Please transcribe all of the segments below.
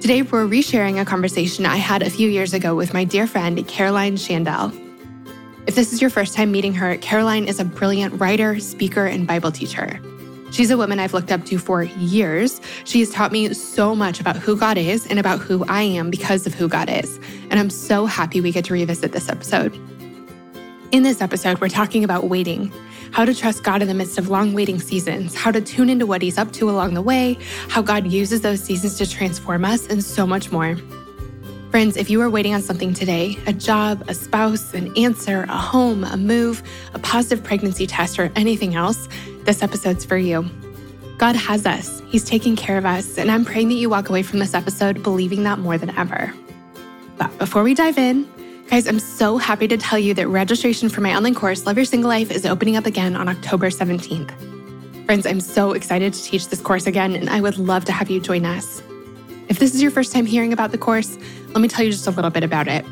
Today, we're resharing a conversation I had a few years ago with my dear friend, Caroline Schandel. If this is your first time meeting her, Caroline is a brilliant writer, speaker, and Bible teacher. She's a woman I've looked up to for years. She has taught me so much about who God is and about who I am because of who God is. And I'm so happy we get to revisit this episode. In this episode, we're talking about waiting, how to trust God in the midst of long waiting seasons, how to tune into what He's up to along the way, how God uses those seasons to transform us, and so much more. Friends, if you are waiting on something today a job, a spouse, an answer, a home, a move, a positive pregnancy test, or anything else this episode's for you. God has us, He's taking care of us, and I'm praying that you walk away from this episode believing that more than ever. But before we dive in, guys, I'm so happy to tell you that registration for my online course, Love Your Single Life, is opening up again on October 17th. Friends, I'm so excited to teach this course again, and I would love to have you join us. If this is your first time hearing about the course, let me tell you just a little bit about it.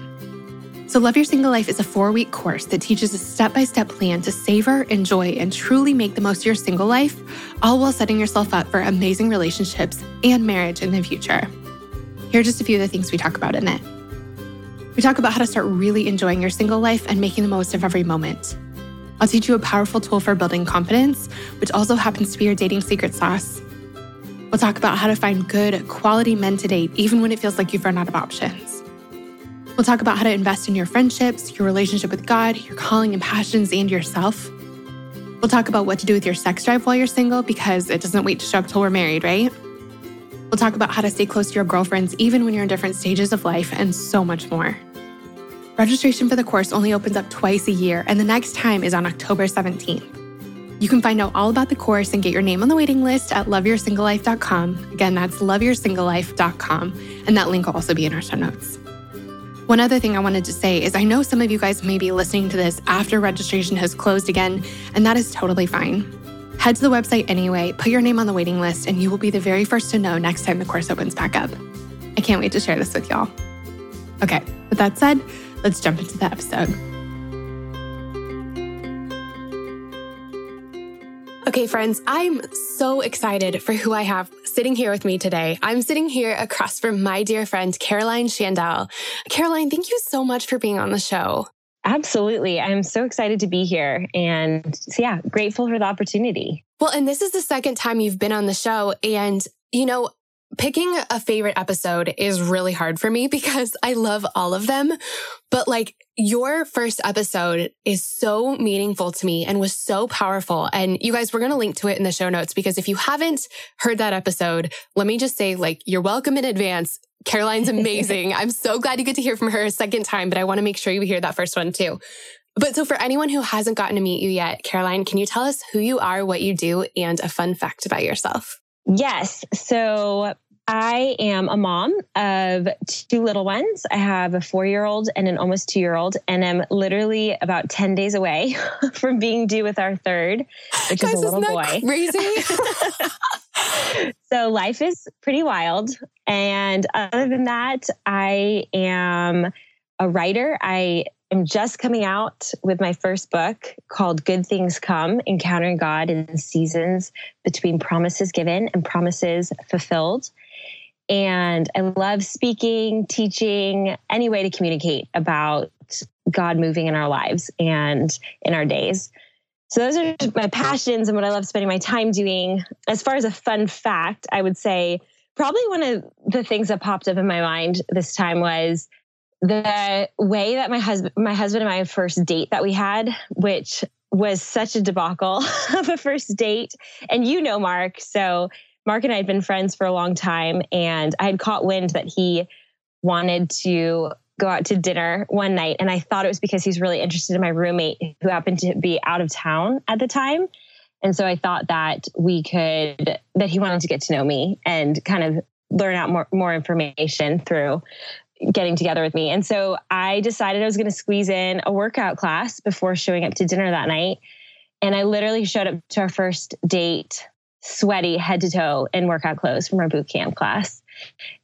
So, Love Your Single Life is a four week course that teaches a step by step plan to savor, enjoy, and truly make the most of your single life, all while setting yourself up for amazing relationships and marriage in the future. Here are just a few of the things we talk about in it. We talk about how to start really enjoying your single life and making the most of every moment. I'll teach you a powerful tool for building confidence, which also happens to be your dating secret sauce. We'll talk about how to find good, quality men to date, even when it feels like you've run out of options. We'll talk about how to invest in your friendships, your relationship with God, your calling and passions, and yourself. We'll talk about what to do with your sex drive while you're single because it doesn't wait to show up till we're married, right? We'll talk about how to stay close to your girlfriends even when you're in different stages of life and so much more. Registration for the course only opens up twice a year, and the next time is on October 17th. You can find out all about the course and get your name on the waiting list at loveyoursinglelife.com. Again, that's loveyoursinglelife.com, and that link will also be in our show notes. One other thing I wanted to say is I know some of you guys may be listening to this after registration has closed again, and that is totally fine. Head to the website anyway, put your name on the waiting list, and you will be the very first to know next time the course opens back up. I can't wait to share this with y'all. Okay, with that said, let's jump into the episode. Okay, friends, I'm so excited for who I have sitting here with me today. I'm sitting here across from my dear friend, Caroline Schandel. Caroline, thank you so much for being on the show. Absolutely. I'm so excited to be here and so yeah, grateful for the opportunity. Well, and this is the second time you've been on the show. And, you know, picking a favorite episode is really hard for me because I love all of them. But like your first episode is so meaningful to me and was so powerful. And you guys, we're going to link to it in the show notes because if you haven't heard that episode, let me just say, like, you're welcome in advance. Caroline's amazing. I'm so glad you get to hear from her a second time, but I want to make sure you hear that first one too. But so for anyone who hasn't gotten to meet you yet, Caroline, can you tell us who you are, what you do, and a fun fact about yourself? Yes. So I am a mom of two little ones. I have a four year old and an almost two year old, and I'm literally about 10 days away from being due with our third, which Guys, is a little boy. Crazy. so life is pretty wild. And other than that, I am a writer. I am just coming out with my first book called Good Things Come Encountering God in Seasons Between Promises Given and Promises Fulfilled. And I love speaking, teaching, any way to communicate about God moving in our lives and in our days. So those are my passions and what I love spending my time doing. As far as a fun fact, I would say probably one of the things that popped up in my mind this time was the way that my husband my husband and my first date that we had, which was such a debacle of a first date. And you know Mark, so Mark and I had been friends for a long time, and I had caught wind that he wanted to go out to dinner one night. And I thought it was because he's really interested in my roommate who happened to be out of town at the time. And so I thought that we could, that he wanted to get to know me and kind of learn out more, more information through getting together with me. And so I decided I was going to squeeze in a workout class before showing up to dinner that night. And I literally showed up to our first date sweaty head to toe in workout clothes from our boot camp class.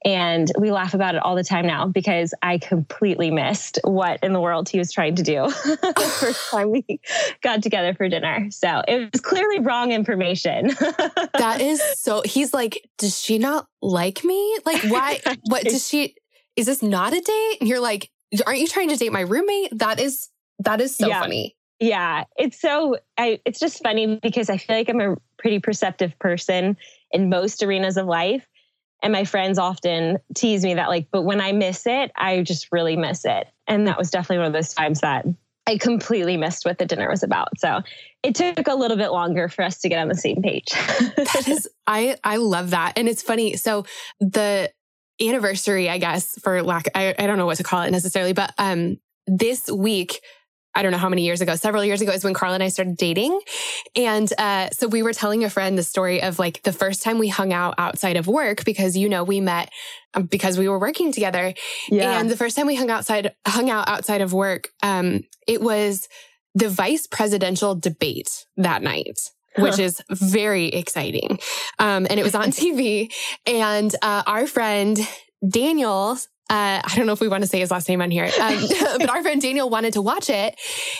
And we laugh about it all the time now because I completely missed what in the world he was trying to do the first time we got together for dinner. So it was clearly wrong information. that is so, he's like, does she not like me? Like, why? What does she, is this not a date? And you're like, aren't you trying to date my roommate? That is, that is so yeah. funny. Yeah, it's so I it's just funny because I feel like I'm a pretty perceptive person in most arenas of life and my friends often tease me that like but when I miss it, I just really miss it. And that was definitely one of those times that I completely missed what the dinner was about. So it took a little bit longer for us to get on the same page. that is I I love that. And it's funny. So the anniversary, I guess, for lack I, I don't know what to call it necessarily, but um this week I don't know how many years ago, several years ago is when Carl and I started dating. And uh, so we were telling a friend the story of like the first time we hung out outside of work because, you know, we met um, because we were working together. Yeah. And the first time we hung outside, hung out outside of work, um, it was the vice presidential debate that night. Which is very exciting. Um, and it was on TV. And uh, our friend Daniel uh, I don't know if we want to say his last name on here, um, but our friend Daniel wanted to watch it,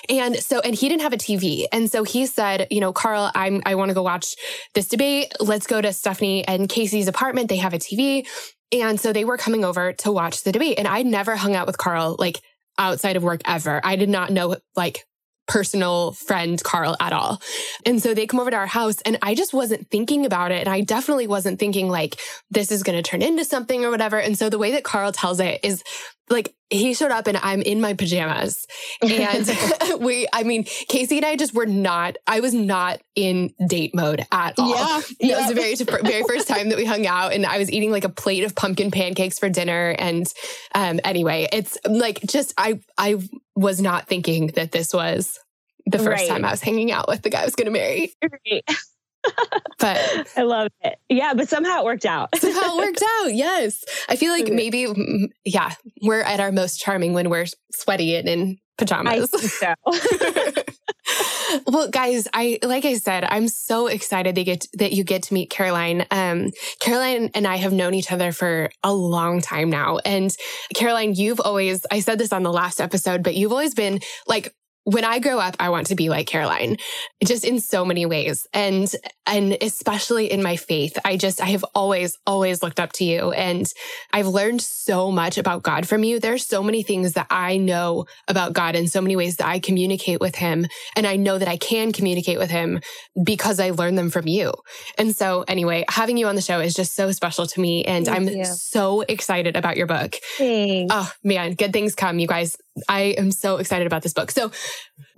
and so and he didn't have a TV, and so he said, you know, Carl, I'm I want to go watch this debate. Let's go to Stephanie and Casey's apartment. They have a TV, and so they were coming over to watch the debate. And I never hung out with Carl like outside of work ever. I did not know like personal friend Carl at all. And so they come over to our house and I just wasn't thinking about it. And I definitely wasn't thinking like this is going to turn into something or whatever. And so the way that Carl tells it is like he showed up and I'm in my pajamas. And we, I mean, Casey and I just were not, I was not in date mode at all. Yeah. It yeah. was the very, very first time that we hung out and I was eating like a plate of pumpkin pancakes for dinner. And um, anyway, it's like just, I, I was not thinking that this was the first right. time I was hanging out with the guy I was going to marry. Right. but I love it. Yeah, but somehow it worked out. somehow it worked out. Yes. I feel like maybe, mm, yeah, we're at our most charming when we're sweaty and in pajamas. so. well, guys, I like I said, I'm so excited that get that you get to meet Caroline. Um, Caroline and I have known each other for a long time now, and Caroline, you've always I said this on the last episode, but you've always been like when I grow up, I want to be like Caroline, just in so many ways. And, and especially in my faith, I just, I have always, always looked up to you. And I've learned so much about God from you. There's so many things that I know about God in so many ways that I communicate with him. And I know that I can communicate with him because I learned them from you. And so anyway, having you on the show is just so special to me. And Thank I'm you. so excited about your book. Thanks. Oh man, good things come, you guys. I am so excited about this book. So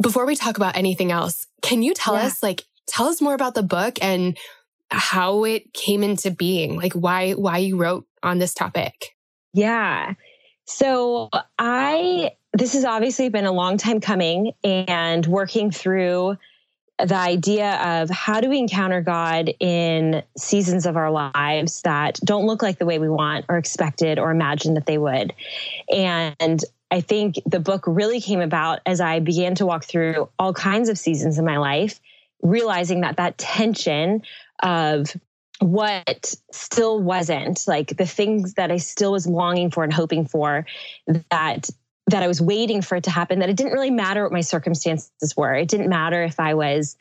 before we talk about anything else, can you tell yeah. us like tell us more about the book and how it came into being? Like why why you wrote on this topic? Yeah. So I this has obviously been a long time coming and working through the idea of how do we encounter God in seasons of our lives that don't look like the way we want or expected or imagined that they would. And I think the book really came about as I began to walk through all kinds of seasons in my life, realizing that that tension of what still wasn't like the things that I still was longing for and hoping for that that I was waiting for it to happen that it didn't really matter what my circumstances were. It didn't matter if I was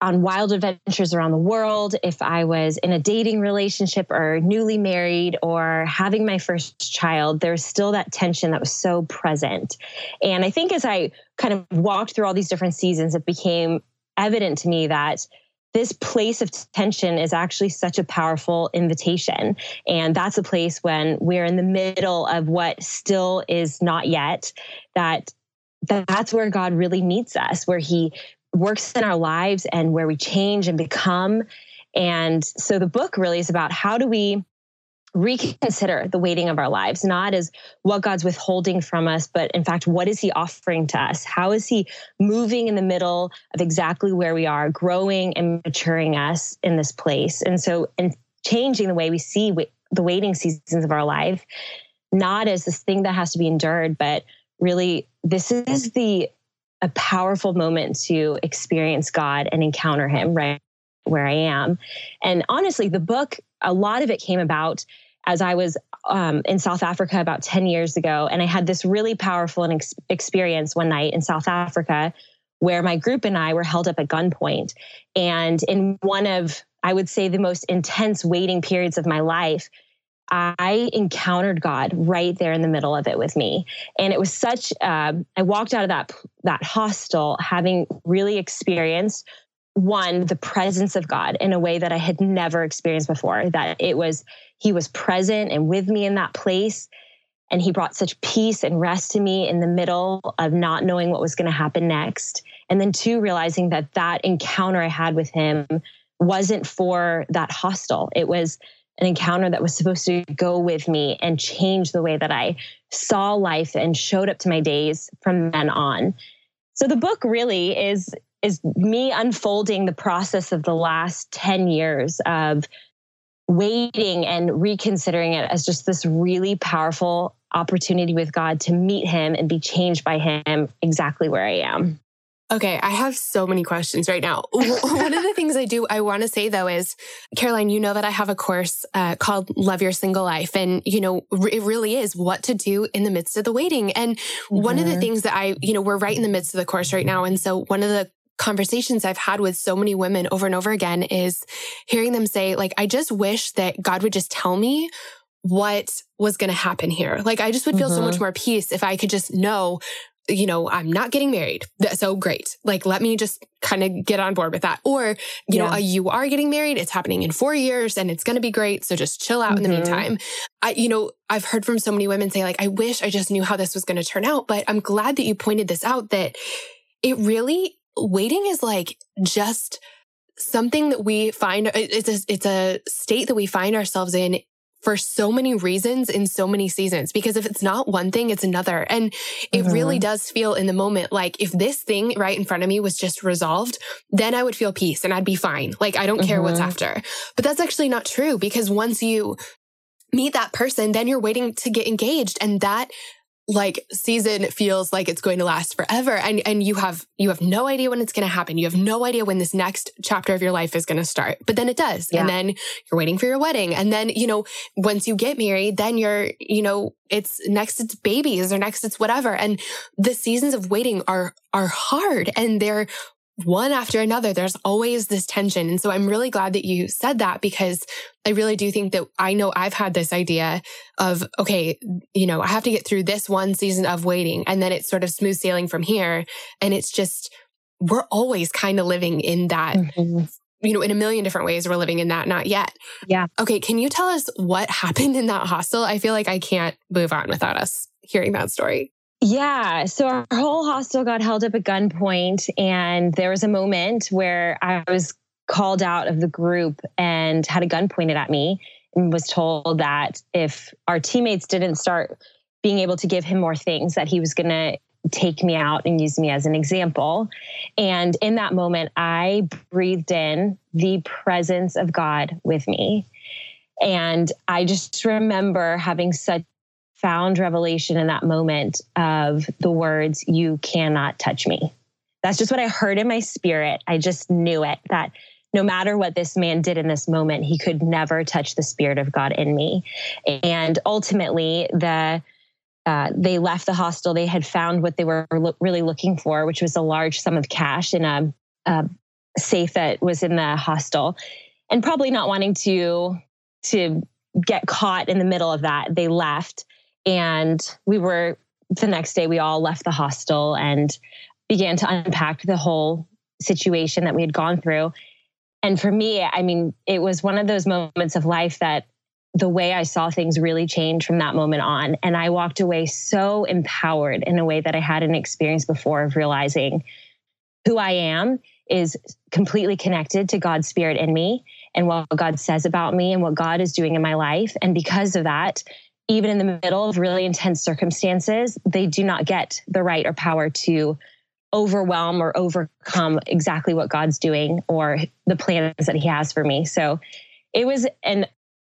on wild adventures around the world, if I was in a dating relationship or newly married or having my first child, there's still that tension that was so present. And I think as I kind of walked through all these different seasons, it became evident to me that this place of tension is actually such a powerful invitation. And that's a place when we're in the middle of what still is not yet, that that's where God really meets us, where he works in our lives and where we change and become. And so the book really is about how do we reconsider the waiting of our lives, not as what God's withholding from us, but in fact, what is He offering to us? How is He moving in the middle of exactly where we are, growing and maturing us in this place? And so, and changing the way we see the waiting seasons of our life, not as this thing that has to be endured, but really this is the a powerful moment to experience God and encounter him right where I am. And honestly, the book, a lot of it came about as I was um, in South Africa about 10 years ago. And I had this really powerful ex- experience one night in South Africa where my group and I were held up at gunpoint. And in one of, I would say, the most intense waiting periods of my life, I encountered God right there in the middle of it with me, and it was such. Uh, I walked out of that that hostel having really experienced one the presence of God in a way that I had never experienced before. That it was He was present and with me in that place, and He brought such peace and rest to me in the middle of not knowing what was going to happen next, and then two realizing that that encounter I had with Him wasn't for that hostel. It was an encounter that was supposed to go with me and change the way that I saw life and showed up to my days from then on. So the book really is is me unfolding the process of the last 10 years of waiting and reconsidering it as just this really powerful opportunity with God to meet him and be changed by him exactly where I am. Okay, I have so many questions right now. One of the things I do, I want to say though, is Caroline, you know that I have a course uh, called Love Your Single Life. And, you know, it really is what to do in the midst of the waiting. And mm-hmm. one of the mm-hmm. things that I, you know, we're right in the midst of the course right now. And so one of the conversations I've had with so many women over and over again is hearing them say, like, I just wish that God would just tell me what was going to happen here. Like, I just would feel mm-hmm. so much mm-hmm. more peace if I could just know you know, I'm not getting married. So great. Like, let me just kind of get on board with that. Or, you yeah. know, uh, you are getting married. It's happening in four years and it's going to be great. So just chill out mm-hmm. in the mm-hmm. meantime. I, you know, I've heard from so many women say like, I wish I just knew how this was going to turn out, but I'm glad that you pointed this out that it really, waiting is like just something that we find it's a, it's a state that we find ourselves in for so many reasons in so many seasons. Because if it's not one thing, it's another. And it mm-hmm. really does feel in the moment like if this thing right in front of me was just resolved, then I would feel peace and I'd be fine. Like I don't mm-hmm. care what's mm-hmm. after. But that's actually not true because once you meet that person, then you're waiting to get engaged. And that like season feels like it's going to last forever and and you have you have no idea when it's going to happen. You have no idea when this next chapter of your life is going to start. But then it does yeah. and then you're waiting for your wedding and then you know once you get married then you're you know it's next it's babies or next it's whatever. And the seasons of waiting are are hard and they're one after another, there's always this tension. And so I'm really glad that you said that because I really do think that I know I've had this idea of, okay, you know, I have to get through this one season of waiting and then it's sort of smooth sailing from here. And it's just, we're always kind of living in that. Mm-hmm. You know, in a million different ways, we're living in that, not yet. Yeah. Okay. Can you tell us what happened in that hostel? I feel like I can't move on without us hearing that story. Yeah. So our whole hostel got held up at gunpoint. And there was a moment where I was called out of the group and had a gun pointed at me and was told that if our teammates didn't start being able to give him more things, that he was going to take me out and use me as an example. And in that moment, I breathed in the presence of God with me. And I just remember having such profound revelation in that moment of the words, You cannot touch me. That's just what I heard in my spirit. I just knew it that no matter what this man did in this moment, he could never touch the spirit of God in me. And ultimately, the uh, they left the hostel. They had found what they were lo- really looking for, which was a large sum of cash in a, a safe that was in the hostel, and probably not wanting to to get caught in the middle of that, they left. And we were, the next day, we all left the hostel and began to unpack the whole situation that we had gone through. And for me, I mean, it was one of those moments of life that the way I saw things really changed from that moment on. And I walked away so empowered in a way that I hadn't experienced before of realizing who I am is completely connected to God's spirit in me and what God says about me and what God is doing in my life. And because of that, even in the middle of really intense circumstances, they do not get the right or power to overwhelm or overcome exactly what God's doing or the plans that He has for me. So it was an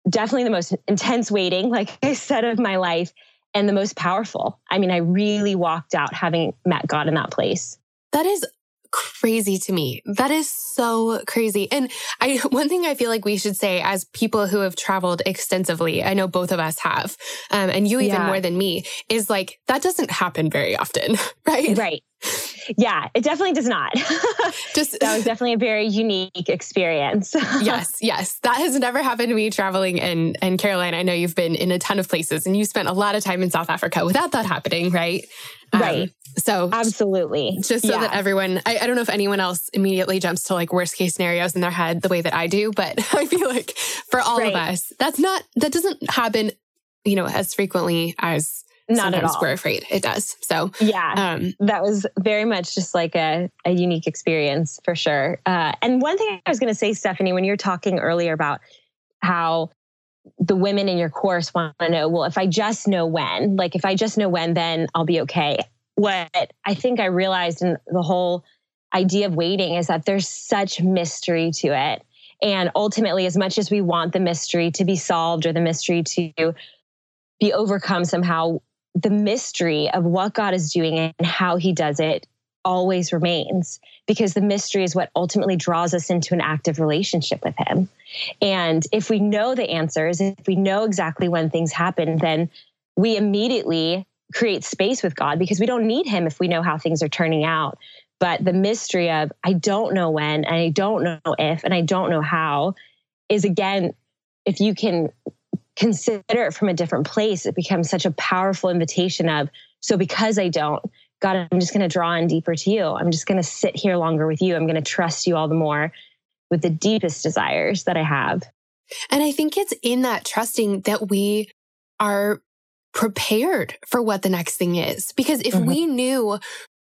definitely the most intense waiting, like I said, of my life and the most powerful. I mean, I really walked out having met God in that place. That is crazy to me. That is so crazy. And I, one thing I feel like we should say as people who have traveled extensively, I know both of us have, um, and you even yeah. more than me, is like that doesn't happen very often, right? Right. Yeah, it definitely does not. Just that was definitely a very unique experience. yes, yes. That has never happened to me traveling in in Caroline. I know you've been in a ton of places and you spent a lot of time in South Africa without that happening, right? Right. Um, so absolutely. Just so yeah. that everyone, I, I, don't know if anyone else immediately jumps to like worst case scenarios in their head the way that I do, but I feel like for all right. of us, that's not, that doesn't happen, you know, as frequently as not at all. We're afraid it does. So yeah, um, that was very much just like a, a unique experience for sure. Uh, and one thing I was going to say, Stephanie, when you were talking earlier about how the women in your course want to know, well, if I just know when, like if I just know when, then I'll be okay. What I think I realized in the whole idea of waiting is that there's such mystery to it. And ultimately, as much as we want the mystery to be solved or the mystery to be overcome somehow, the mystery of what God is doing and how he does it always remains because the mystery is what ultimately draws us into an active relationship with him. And if we know the answers, if we know exactly when things happen, then we immediately create space with God because we don't need him if we know how things are turning out. But the mystery of I don't know when and I don't know if and I don't know how is again, if you can consider it from a different place, it becomes such a powerful invitation of, so because I don't, God, I'm just going to draw in deeper to you. I'm just going to sit here longer with you. I'm going to trust you all the more with the deepest desires that I have. And I think it's in that trusting that we are prepared for what the next thing is. Because if mm-hmm. we knew,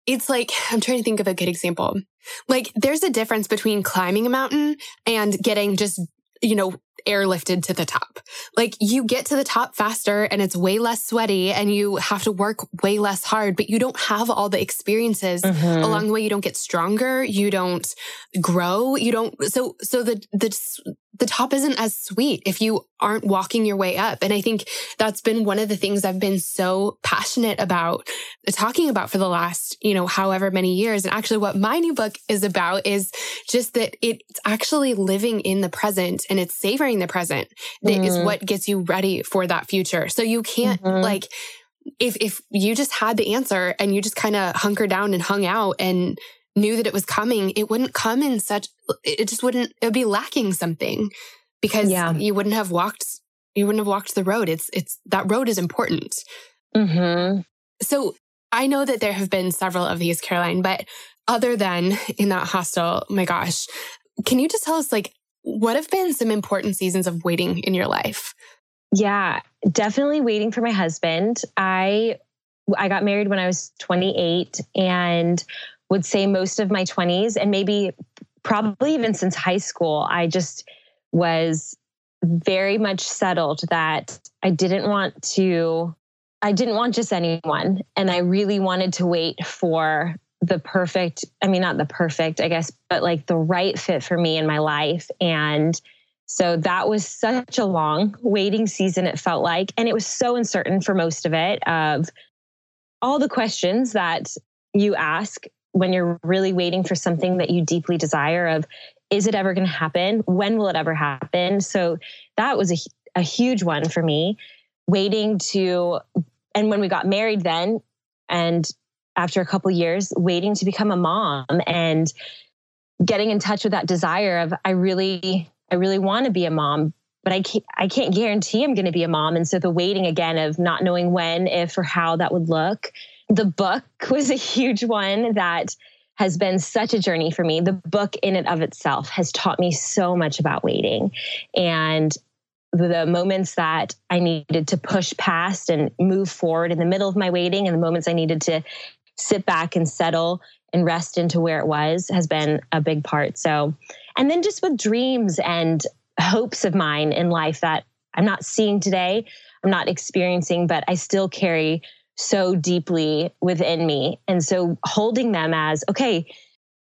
it's like, I'm trying to think of a good example. Like, there's a difference between climbing a mountain and getting just, you know, airlifted to the top. Like you get to the top faster and it's way less sweaty and you have to work way less hard, but you don't have all the experiences mm-hmm. along the way. You don't get stronger. You don't grow. You don't. So, so the, the, the top isn't as sweet if you aren't walking your way up. And I think that's been one of the things I've been so passionate about talking about for the last, you know, however many years. And actually what my new book is about is just that it's actually living in the present and it's savoring the present that mm. is what gets you ready for that future. So you can't mm-hmm. like, if, if you just had the answer and you just kind of hunkered down and hung out and knew that it was coming, it wouldn't come in such, it just wouldn't, it would be lacking something because yeah. you wouldn't have walked, you wouldn't have walked the road. It's, it's, that road is important. Mm-hmm. So I know that there have been several of these, Caroline, but other than in that hostel, my gosh, can you just tell us like, what have been some important seasons of waiting in your life? Yeah, definitely waiting for my husband. I I got married when I was 28 and would say most of my 20s and maybe probably even since high school, I just was very much settled that I didn't want to, I didn't want just anyone. And I really wanted to wait for the perfect, I mean, not the perfect, I guess, but like the right fit for me in my life. And so that was such a long waiting season, it felt like. And it was so uncertain for most of it of all the questions that you ask when you're really waiting for something that you deeply desire of is it ever going to happen? When will it ever happen? So that was a, a huge one for me waiting to and when we got married then and after a couple years waiting to become a mom and getting in touch with that desire of i really i really want to be a mom but i can't i can't guarantee i'm going to be a mom. And so the waiting again of not knowing when if or how that would look the book was a huge one that has been such a journey for me. The book in and of itself has taught me so much about waiting and the moments that I needed to push past and move forward in the middle of my waiting and the moments I needed to sit back and settle and rest into where it was has been a big part. So, and then just with dreams and hopes of mine in life that I'm not seeing today, I'm not experiencing, but I still carry so deeply within me. And so holding them as, okay,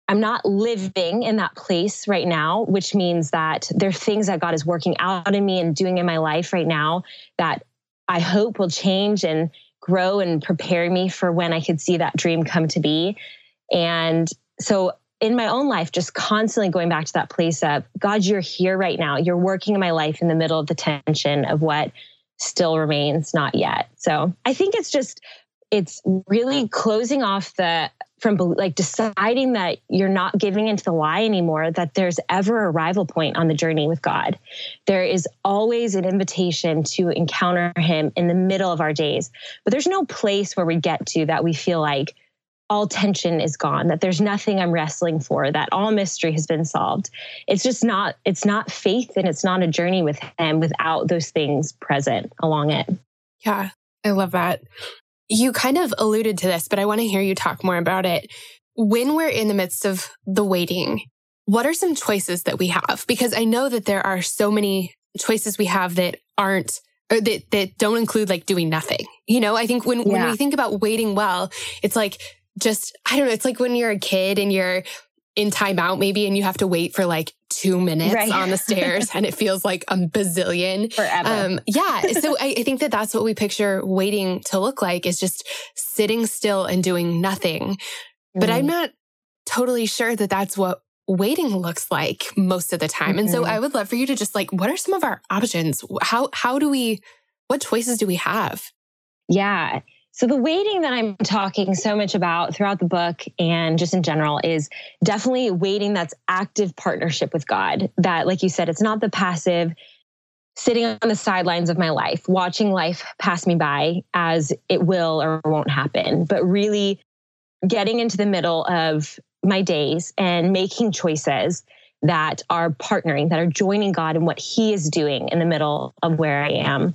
I'm not living in that place right now, which means that there are things that God is working out in me and doing in my life right now that I hope will change and grow and prepare me for when I could see that dream come to be. And so in my own life, just constantly going back to that place of God, you're here right now. You're working in my life in the middle of the tension of what still remains not yet. So I think it's just, it's really closing off the from like deciding that you're not giving into the lie anymore, that there's ever a rival point on the journey with God. There is always an invitation to encounter Him in the middle of our days. But there's no place where we get to that we feel like all tension is gone, that there's nothing I'm wrestling for, that all mystery has been solved. It's just not, it's not faith and it's not a journey with Him without those things present along it. Yeah, I love that. You kind of alluded to this, but I want to hear you talk more about it. When we're in the midst of the waiting, what are some choices that we have? Because I know that there are so many choices we have that aren't or that, that don't include like doing nothing. You know, I think when, yeah. when we think about waiting well, it's like just, I don't know, it's like when you're a kid and you're in timeout maybe and you have to wait for like two minutes right. on the stairs and it feels like a bazillion forever. Um, yeah. So I, I think that that's what we picture waiting to look like is just sitting still and doing nothing. But I'm mm-hmm. not totally sure that that's what waiting looks like most of the time. Mm-hmm. And so mm-hmm. I would love for you to just like, what are some of our options? How, how do we, what choices do we have? Yeah. So, the waiting that I'm talking so much about throughout the book and just in general is definitely waiting that's active partnership with God. That, like you said, it's not the passive sitting on the sidelines of my life, watching life pass me by as it will or won't happen, but really getting into the middle of my days and making choices that are partnering, that are joining God in what He is doing in the middle of where I am.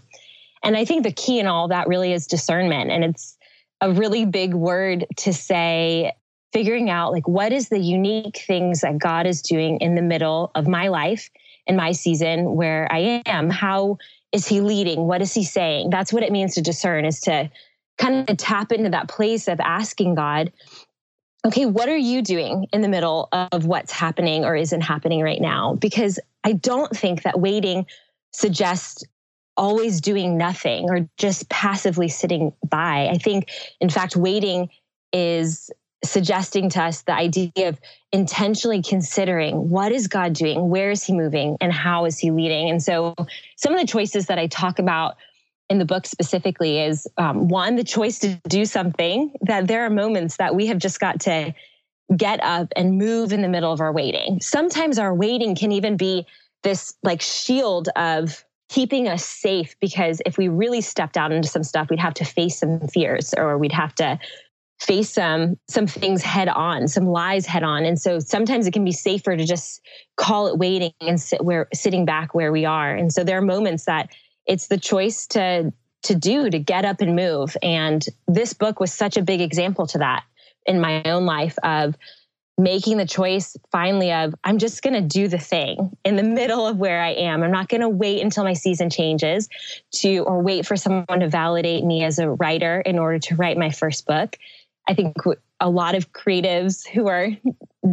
And I think the key in all that really is discernment. And it's a really big word to say, figuring out like what is the unique things that God is doing in the middle of my life and my season where I am. How is he leading? What is he saying? That's what it means to discern is to kind of tap into that place of asking God, okay, what are you doing in the middle of what's happening or isn't happening right now? Because I don't think that waiting suggests always doing nothing or just passively sitting by. I think, in fact, waiting is suggesting to us the idea of intentionally considering what is God doing, where is He moving, and how is He leading. And so, some of the choices that I talk about in the book specifically is um, one, the choice to do something, that there are moments that we have just got to get up and move in the middle of our waiting. Sometimes our waiting can even be this like shield of keeping us safe because if we really stepped out into some stuff, we'd have to face some fears or we'd have to face some some things head on, some lies head on. And so sometimes it can be safer to just call it waiting and sit where sitting back where we are. And so there are moments that it's the choice to to do to get up and move. And this book was such a big example to that in my own life of making the choice finally of I'm just going to do the thing in the middle of where I am. I'm not going to wait until my season changes to or wait for someone to validate me as a writer in order to write my first book. I think a lot of creatives who are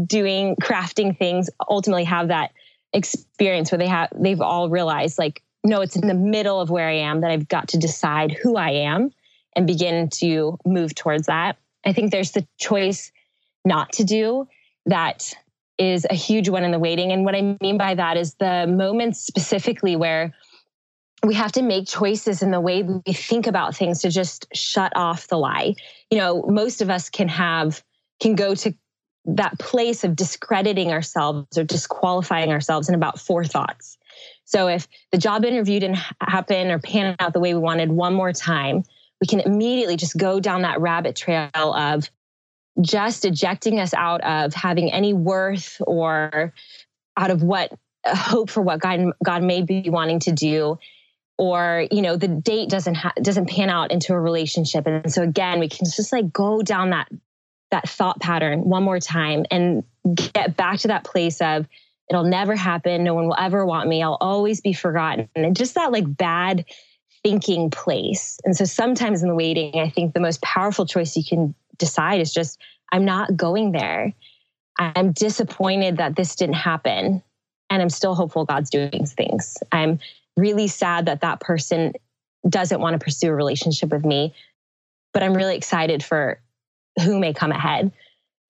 doing crafting things ultimately have that experience where they have they've all realized like no it's in the middle of where I am that I've got to decide who I am and begin to move towards that. I think there's the choice not to do that is a huge one in the waiting. And what I mean by that is the moments specifically where we have to make choices in the way we think about things to just shut off the lie. You know, most of us can have, can go to that place of discrediting ourselves or disqualifying ourselves in about four thoughts. So if the job interview didn't happen or pan out the way we wanted one more time, we can immediately just go down that rabbit trail of just ejecting us out of having any worth or out of what uh, hope for what God God may be wanting to do. Or you know the date doesn't ha- doesn't pan out into a relationship. And so again we can just like go down that that thought pattern one more time and get back to that place of it'll never happen. No one will ever want me. I'll always be forgotten. And just that like bad thinking place. And so sometimes in the waiting i think the most powerful choice you can decide is just I'm not going there. I'm disappointed that this didn't happen. And I'm still hopeful God's doing things. I'm really sad that that person doesn't want to pursue a relationship with me, but I'm really excited for who may come ahead.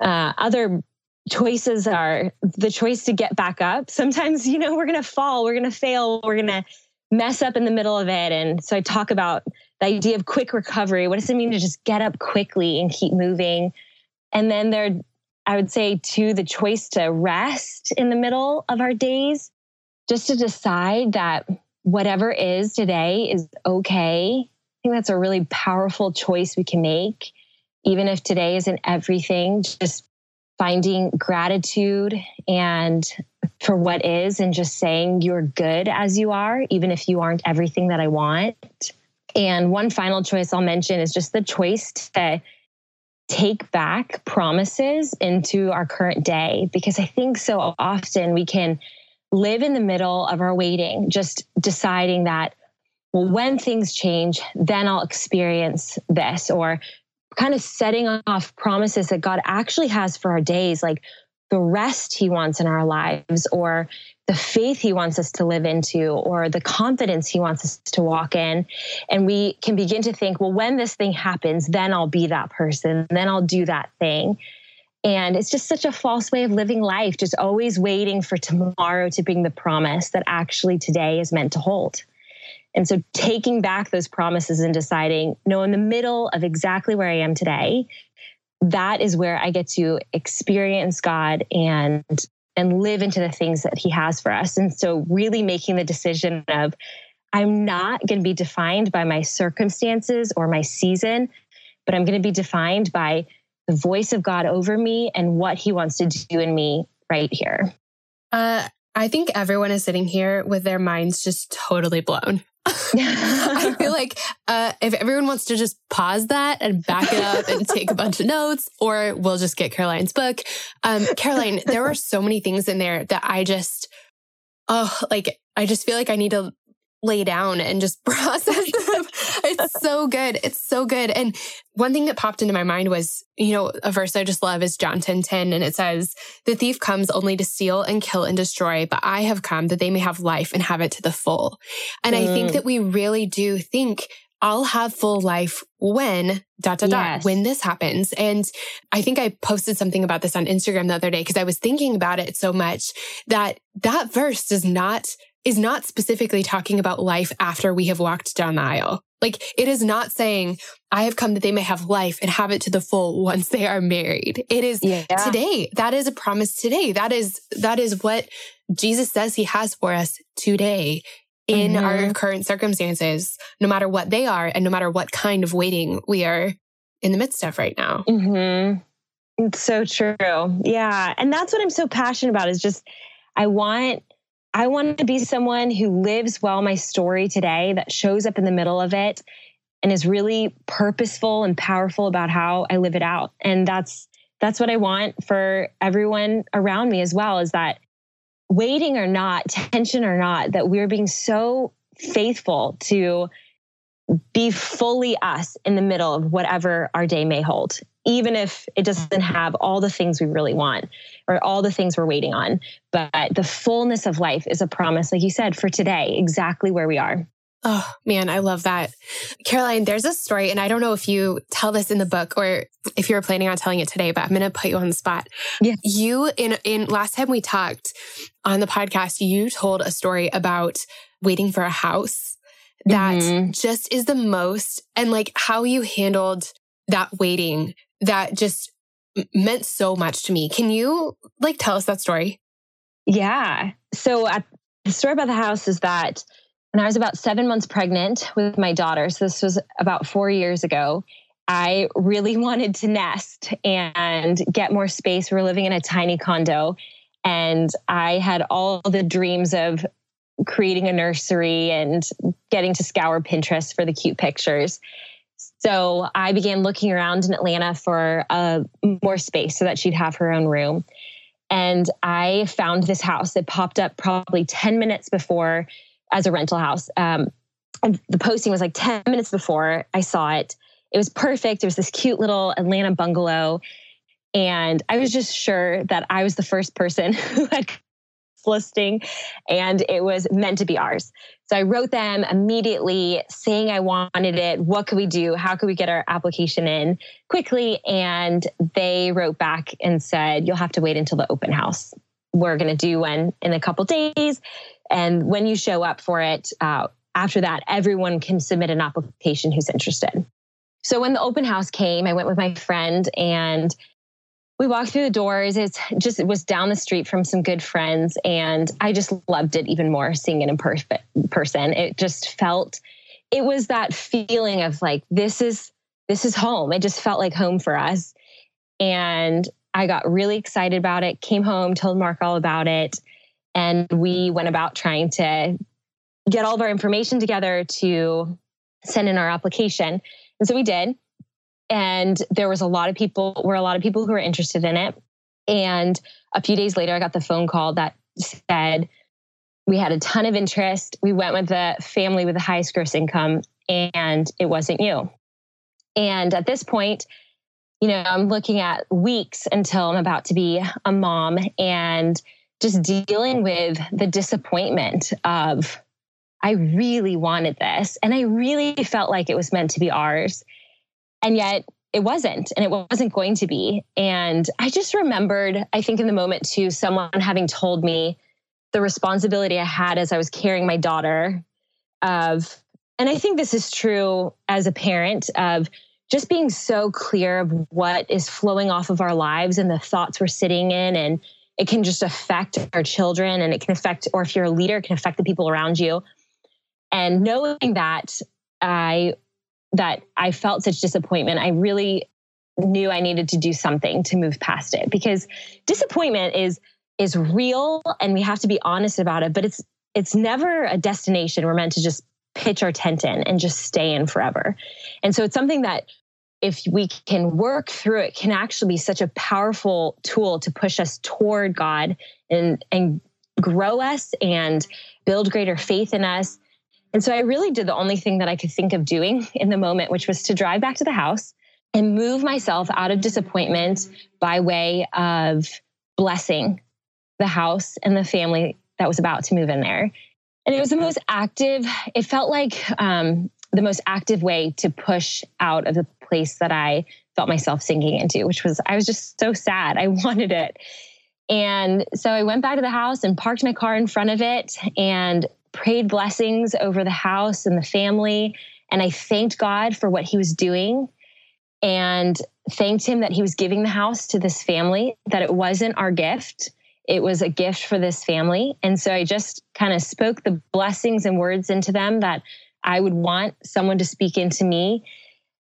Uh, other choices are the choice to get back up. Sometimes, you know, we're going to fall, we're going to fail, we're going to mess up in the middle of it. And so I talk about the idea of quick recovery. What does it mean to just get up quickly and keep moving? And then there, I would say, to the choice to rest in the middle of our days, just to decide that whatever is today is okay. I think that's a really powerful choice we can make. Even if today isn't everything, just finding gratitude and for what is and just saying you're good as you are, even if you aren't everything that I want. And one final choice I'll mention is just the choice to take back promises into our current day, because I think so often we can live in the middle of our waiting, just deciding that, well, when things change, then I'll experience this, or kind of setting off promises that God actually has for our days, like the rest He wants in our lives, or the faith He wants us to live into, or the confidence He wants us to walk in. And we can begin to think, well, when this thing happens, then I'll be that person, then I'll do that thing. And it's just such a false way of living life, just always waiting for tomorrow to bring the promise that actually today is meant to hold. And so taking back those promises and deciding, no, in the middle of exactly where I am today, that is where I get to experience God and and live into the things that he has for us. And so really making the decision of I'm not going to be defined by my circumstances or my season, but I'm going to be defined by the voice of God over me and what he wants to do in me right here. Uh, I think everyone is sitting here with their minds just totally blown. I feel like uh, if everyone wants to just pause that and back it up and take a bunch of notes, or we'll just get Caroline's book. Um, Caroline, there were so many things in there that I just, oh, like, I just feel like I need to lay down and just process them. it's so good. It's so good. And one thing that popped into my mind was, you know, a verse I just love is John 10 10. And it says, The thief comes only to steal and kill and destroy, but I have come that they may have life and have it to the full. And mm. I think mm. that we really do think I'll have full life when dot dot yes. dot when this happens. And I think I posted something about this on Instagram the other day because I was thinking about it so much that that verse does not is not specifically talking about life after we have walked down the aisle. Like it is not saying, I have come that they may have life and have it to the full once they are married. It is yeah. today. That is a promise today. That is, that is what Jesus says he has for us today in mm-hmm. our current circumstances, no matter what they are and no matter what kind of waiting we are in the midst of right now. Mm-hmm. It's so true. Yeah. And that's what I'm so passionate about is just, I want I want to be someone who lives well my story today, that shows up in the middle of it and is really purposeful and powerful about how I live it out. And that's that's what I want for everyone around me as well is that waiting or not, tension or not, that we're being so faithful to be fully us in the middle of whatever our day may hold, even if it doesn't have all the things we really want or all the things we're waiting on. But the fullness of life is a promise, like you said, for today, exactly where we are. Oh man, I love that. Caroline, there's a story, and I don't know if you tell this in the book or if you're planning on telling it today, but I'm gonna put you on the spot. Yeah. You in in last time we talked on the podcast, you told a story about waiting for a house that mm-hmm. just is the most and like how you handled that waiting that just meant so much to me. Can you like tell us that story? Yeah. So at, the story about the house is that when I was about seven months pregnant with my daughter, so this was about four years ago, I really wanted to nest and get more space. We were living in a tiny condo, and I had all the dreams of creating a nursery and getting to scour Pinterest for the cute pictures. So I began looking around in Atlanta for uh, more space so that she'd have her own room. And I found this house. It popped up probably 10 minutes before as a rental house. Um, the posting was like 10 minutes before I saw it. It was perfect. It was this cute little Atlanta bungalow. And I was just sure that I was the first person who had listing and it was meant to be ours. So I wrote them immediately saying I wanted it. What could we do? How could we get our application in quickly? And they wrote back and said, You'll have to wait until the open house. We're going to do one in a couple days. And when you show up for it, uh, after that, everyone can submit an application who's interested. So when the open house came, I went with my friend and we walked through the doors. It's just it was down the street from some good friends, and I just loved it even more seeing it in per- person. It just felt it was that feeling of like this is this is home. It just felt like home for us, and I got really excited about it. Came home, told Mark all about it, and we went about trying to get all of our information together to send in our application. And so we did and there was a lot of people were a lot of people who were interested in it. And a few days later i got the phone call that said we had a ton of interest. We went with the family with the highest gross income and it wasn't you. And at this point you know i'm looking at weeks until i'm about to be a mom and just dealing with the disappointment of i really wanted this and i really felt like it was meant to be ours and yet it wasn't, and it wasn't going to be. And I just remembered, I think in the moment too, someone having told me the responsibility I had as I was carrying my daughter of, and I think this is true as a parent of just being so clear of what is flowing off of our lives and the thoughts we're sitting in and it can just affect our children and it can affect or if you're a leader it can affect the people around you and knowing that i that I felt such disappointment, I really knew I needed to do something to move past it because disappointment is is real and we have to be honest about it, but it's it's never a destination we're meant to just pitch our tent in and just stay in forever. And so it's something that if we can work through it can actually be such a powerful tool to push us toward God and and grow us and build greater faith in us and so I really did the only thing that I could think of doing in the moment, which was to drive back to the house and move myself out of disappointment by way of blessing the house and the family that was about to move in there. And it was the most active, it felt like um, the most active way to push out of the place that I felt myself sinking into, which was, I was just so sad. I wanted it. And so I went back to the house and parked my car in front of it and prayed blessings over the house and the family. And I thanked God for what he was doing and thanked him that he was giving the house to this family, that it wasn't our gift. It was a gift for this family. And so I just kind of spoke the blessings and words into them that I would want someone to speak into me.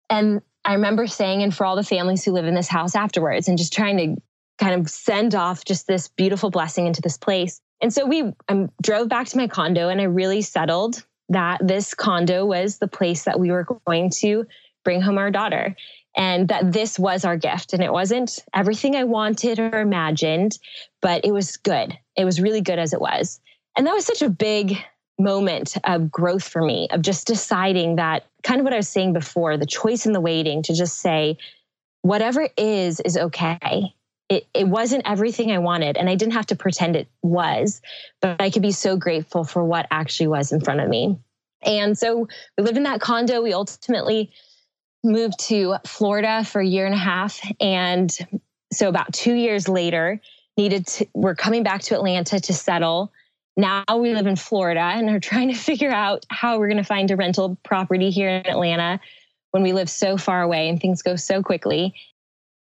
And I remember saying, and for all the families who live in this house afterwards, and just trying to kind of send off just this beautiful blessing into this place. And so we um, drove back to my condo and I really settled that this condo was the place that we were going to bring home our daughter and that this was our gift. And it wasn't everything I wanted or imagined, but it was good. It was really good as it was. And that was such a big moment of growth for me, of just deciding that kind of what I was saying before the choice and the waiting to just say, whatever is, is okay it, it wasn't everything I wanted. And I didn't have to pretend it was, but I could be so grateful for what actually was in front of me. And so we lived in that condo. We ultimately moved to Florida for a year and a half. And so about two years later, needed to, we're coming back to Atlanta to settle. Now we live in Florida and are trying to figure out how we're going to find a rental property here in Atlanta when we live so far away and things go so quickly.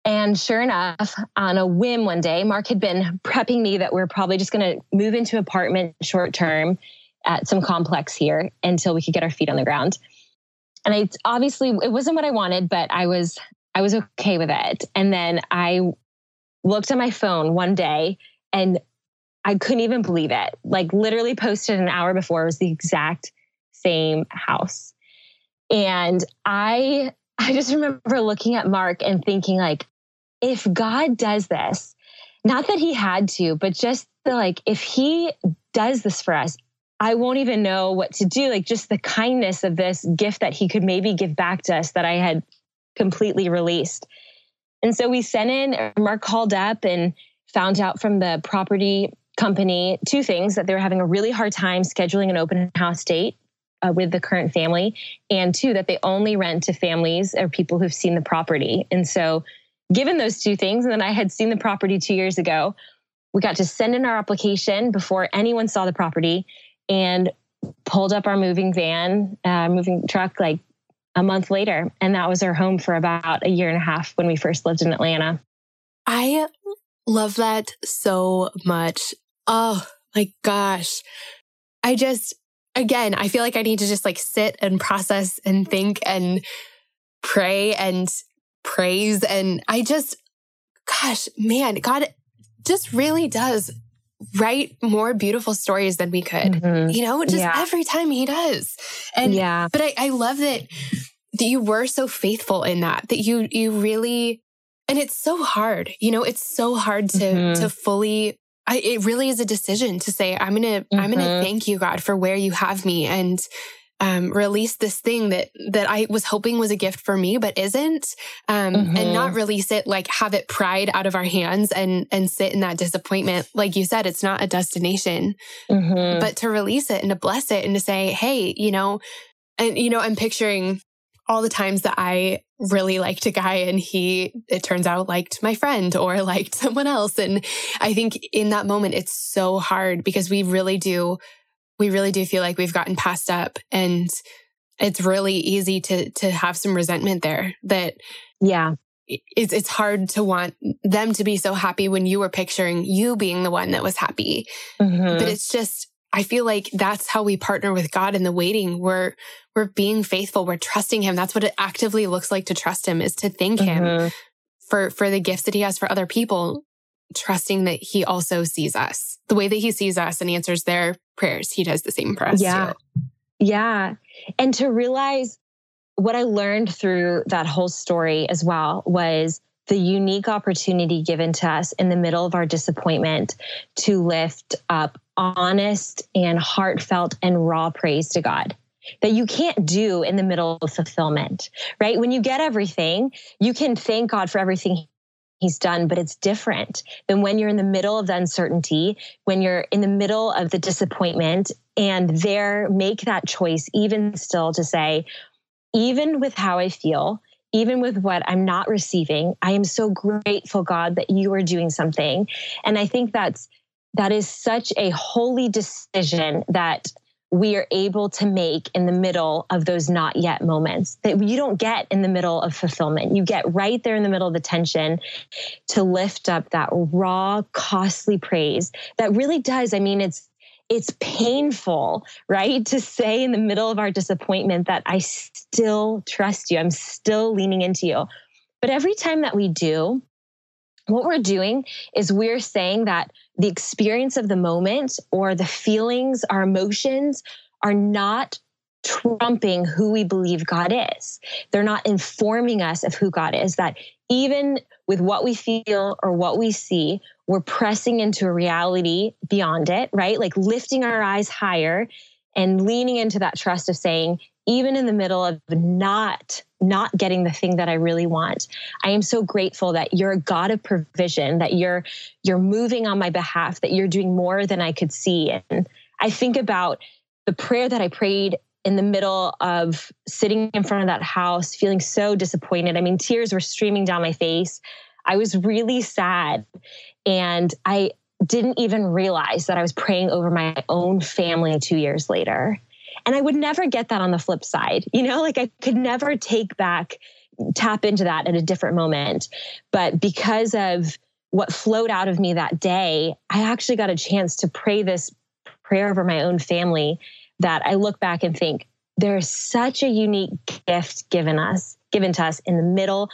And sure enough, on a whim one day, Mark had been prepping me that we're probably just going to move into apartment short term at some complex here until we could get our feet on the ground. And I obviously it wasn't what I wanted, but I was I was okay with it. And then I looked at my phone one day and I couldn't even believe it. Like literally posted an hour before it was the exact same house. And I I just remember looking at Mark and thinking like if God does this, not that he had to, but just the, like, if he does this for us, I won't even know what to do. Like, just the kindness of this gift that he could maybe give back to us that I had completely released. And so we sent in, Mark called up and found out from the property company two things that they were having a really hard time scheduling an open house date uh, with the current family, and two, that they only rent to families or people who've seen the property. And so, given those two things, and then I had seen the property two years ago, we got to send in our application before anyone saw the property and pulled up our moving van, uh, moving truck like a month later. And that was our home for about a year and a half when we first lived in Atlanta. I love that so much. Oh my gosh. I just, again, I feel like I need to just like sit and process and think and pray and praise. And I just, gosh, man, God just really does write more beautiful stories than we could, mm-hmm. you know, just yeah. every time he does. And yeah, but I, I love that, that you were so faithful in that, that you, you really, and it's so hard, you know, it's so hard to, mm-hmm. to fully I, it really is a decision to say, I'm going to, mm-hmm. I'm going to thank you, God, for where you have me and, um, release this thing that, that I was hoping was a gift for me, but isn't, um, mm-hmm. and not mm-hmm. release it, like have it pried out of our hands and, and sit in that disappointment. Like you said, it's not a destination, mm-hmm. but to release it and to bless it and to say, Hey, you know, and, you know, I'm picturing all the times that I really liked a guy and he, it turns out, liked my friend or liked someone else. And I think in that moment, it's so hard because we really do, we really do feel like we've gotten passed up and it's really easy to, to have some resentment there that, yeah, it's, it's hard to want them to be so happy when you were picturing you being the one that was happy. Mm-hmm. But it's just, I feel like that's how we partner with God in the waiting. We're, we're being faithful. We're trusting him. That's what it actively looks like to trust him is to thank mm-hmm. him for, for the gifts that he has for other people, trusting that he also sees us the way that he sees us and answers their prayers. He does the same for us. Yeah. Too. Yeah. And to realize what I learned through that whole story as well was the unique opportunity given to us in the middle of our disappointment to lift up honest and heartfelt and raw praise to God that you can't do in the middle of fulfillment, right? When you get everything, you can thank God for everything he's done, but it's different than when you're in the middle of the uncertainty, when you're in the middle of the disappointment, and there make that choice, even still to say, even with how I feel, even with what I'm not receiving, I am so grateful, God, that you are doing something. And I think that's that is such a holy decision that we are able to make in the middle of those not yet moments that you don't get in the middle of fulfillment. You get right there in the middle of the tension to lift up that raw, costly praise that really does. I mean, it's it's painful, right? To say in the middle of our disappointment that I still trust you, I'm still leaning into you. But every time that we do, what we're doing is we're saying that the experience of the moment or the feelings, our emotions are not trumping who we believe God is. They're not informing us of who God is. That even with what we feel or what we see, we're pressing into a reality beyond it, right? Like lifting our eyes higher and leaning into that trust of saying, even in the middle of not not getting the thing that I really want. I am so grateful that you're a God of provision, that you're you're moving on my behalf, that you're doing more than I could see. And I think about the prayer that I prayed in the middle of sitting in front of that house, feeling so disappointed. I mean, tears were streaming down my face. I was really sad. And I didn't even realize that I was praying over my own family two years later. And I would never get that on the flip side. You know, like I could never take back, tap into that at a different moment. But because of what flowed out of me that day, I actually got a chance to pray this prayer over my own family that I look back and think there's such a unique gift given us, given to us in the middle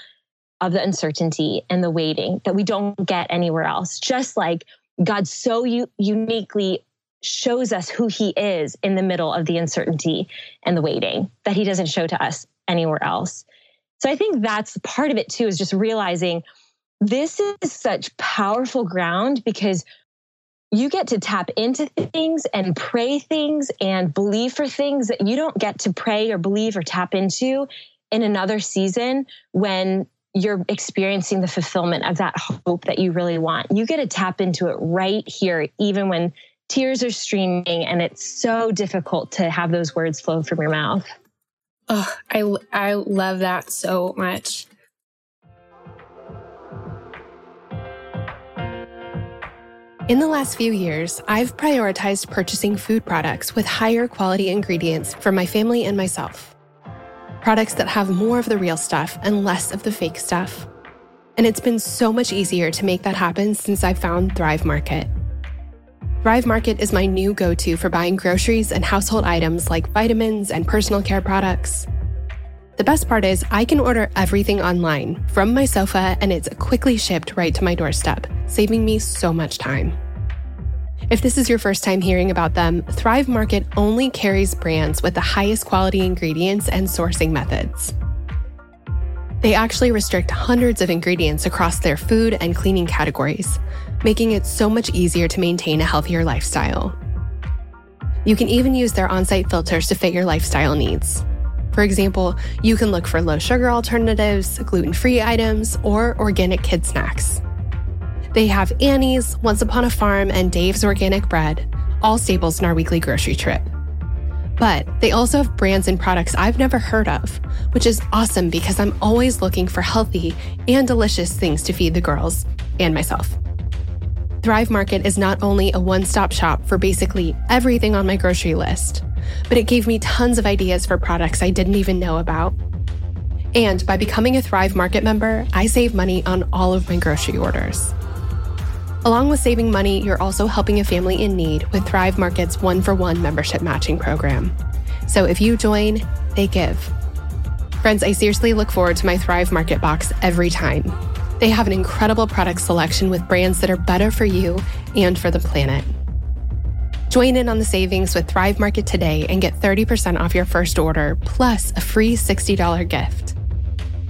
of the uncertainty and the waiting that we don't get anywhere else. Just like God so u- uniquely shows us who he is in the middle of the uncertainty and the waiting that he doesn't show to us anywhere else. So I think that's part of it too, is just realizing this is such powerful ground because you get to tap into things and pray things and believe for things that you don't get to pray or believe or tap into in another season when you're experiencing the fulfillment of that hope that you really want. You get to tap into it right here, even when tears are streaming and it's so difficult to have those words flow from your mouth. Oh, I, I love that so much. In the last few years, I've prioritized purchasing food products with higher quality ingredients for my family and myself. Products that have more of the real stuff and less of the fake stuff. And it's been so much easier to make that happen since I found Thrive Market. Thrive Market is my new go to for buying groceries and household items like vitamins and personal care products. The best part is, I can order everything online from my sofa and it's quickly shipped right to my doorstep, saving me so much time. If this is your first time hearing about them, Thrive Market only carries brands with the highest quality ingredients and sourcing methods. They actually restrict hundreds of ingredients across their food and cleaning categories, making it so much easier to maintain a healthier lifestyle. You can even use their on site filters to fit your lifestyle needs. For example, you can look for low sugar alternatives, gluten free items, or organic kid snacks. They have Annie's, Once Upon a Farm, and Dave's Organic Bread, all staples in our weekly grocery trip. But they also have brands and products I've never heard of, which is awesome because I'm always looking for healthy and delicious things to feed the girls and myself. Thrive Market is not only a one stop shop for basically everything on my grocery list but it gave me tons of ideas for products I didn't even know about. And by becoming a Thrive Market member, I save money on all of my grocery orders. Along with saving money, you're also helping a family in need with Thrive Market's one for one membership matching program. So if you join, they give. Friends, I seriously look forward to my Thrive Market box every time. They have an incredible product selection with brands that are better for you and for the planet. Join in on the savings with Thrive Market today and get 30% off your first order plus a free $60 gift.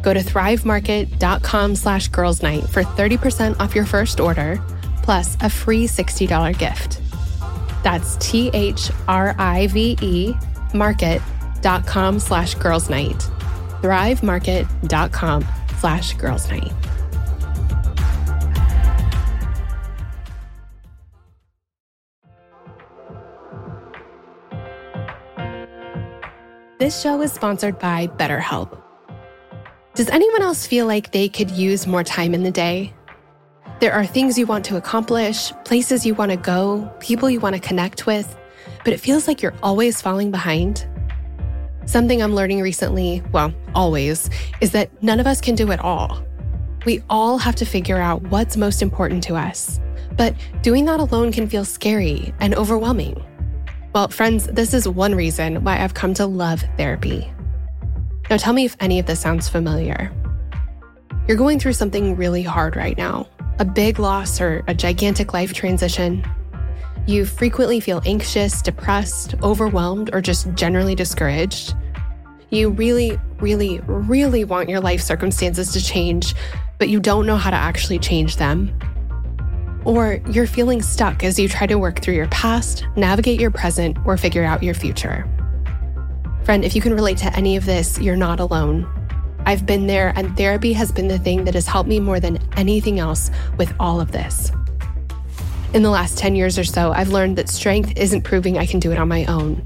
Go to thrivemarket.com slash girls night for 30% off your first order plus a free $60 gift. That's T H R I V E market.com slash girls night. Thrivemarket.com slash girls night. This show is sponsored by BetterHelp. Does anyone else feel like they could use more time in the day? There are things you want to accomplish, places you want to go, people you want to connect with, but it feels like you're always falling behind. Something I'm learning recently, well, always, is that none of us can do it all. We all have to figure out what's most important to us, but doing that alone can feel scary and overwhelming. Well, friends, this is one reason why I've come to love therapy. Now, tell me if any of this sounds familiar. You're going through something really hard right now a big loss or a gigantic life transition. You frequently feel anxious, depressed, overwhelmed, or just generally discouraged. You really, really, really want your life circumstances to change, but you don't know how to actually change them. Or you're feeling stuck as you try to work through your past, navigate your present, or figure out your future. Friend, if you can relate to any of this, you're not alone. I've been there, and therapy has been the thing that has helped me more than anything else with all of this. In the last 10 years or so, I've learned that strength isn't proving I can do it on my own,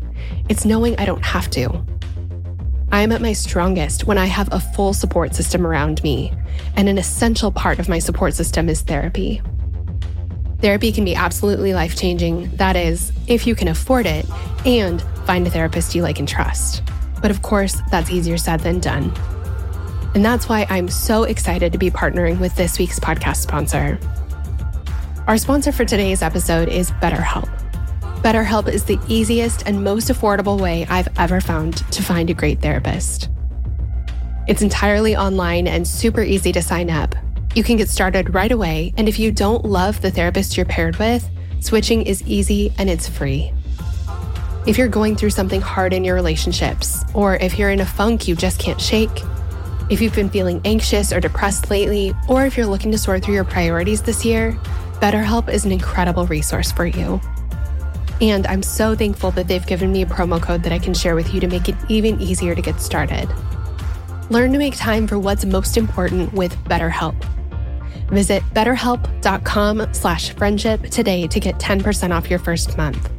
it's knowing I don't have to. I am at my strongest when I have a full support system around me, and an essential part of my support system is therapy. Therapy can be absolutely life changing. That is, if you can afford it and find a therapist you like and trust. But of course, that's easier said than done. And that's why I'm so excited to be partnering with this week's podcast sponsor. Our sponsor for today's episode is BetterHelp. BetterHelp is the easiest and most affordable way I've ever found to find a great therapist. It's entirely online and super easy to sign up. You can get started right away, and if you don't love the therapist you're paired with, switching is easy and it's free. If you're going through something hard in your relationships, or if you're in a funk you just can't shake, if you've been feeling anxious or depressed lately, or if you're looking to sort through your priorities this year, BetterHelp is an incredible resource for you. And I'm so thankful that they've given me a promo code that I can share with you to make it even easier to get started. Learn to make time for what's most important with BetterHelp. Visit betterhelp.com slash friendship today to get 10% off your first month.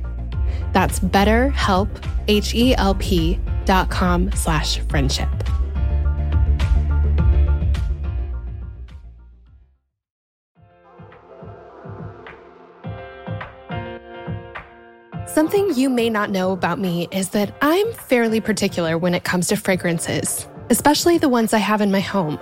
That's betterhelp, H-E-L-P dot com slash friendship. Something you may not know about me is that I'm fairly particular when it comes to fragrances, especially the ones I have in my home.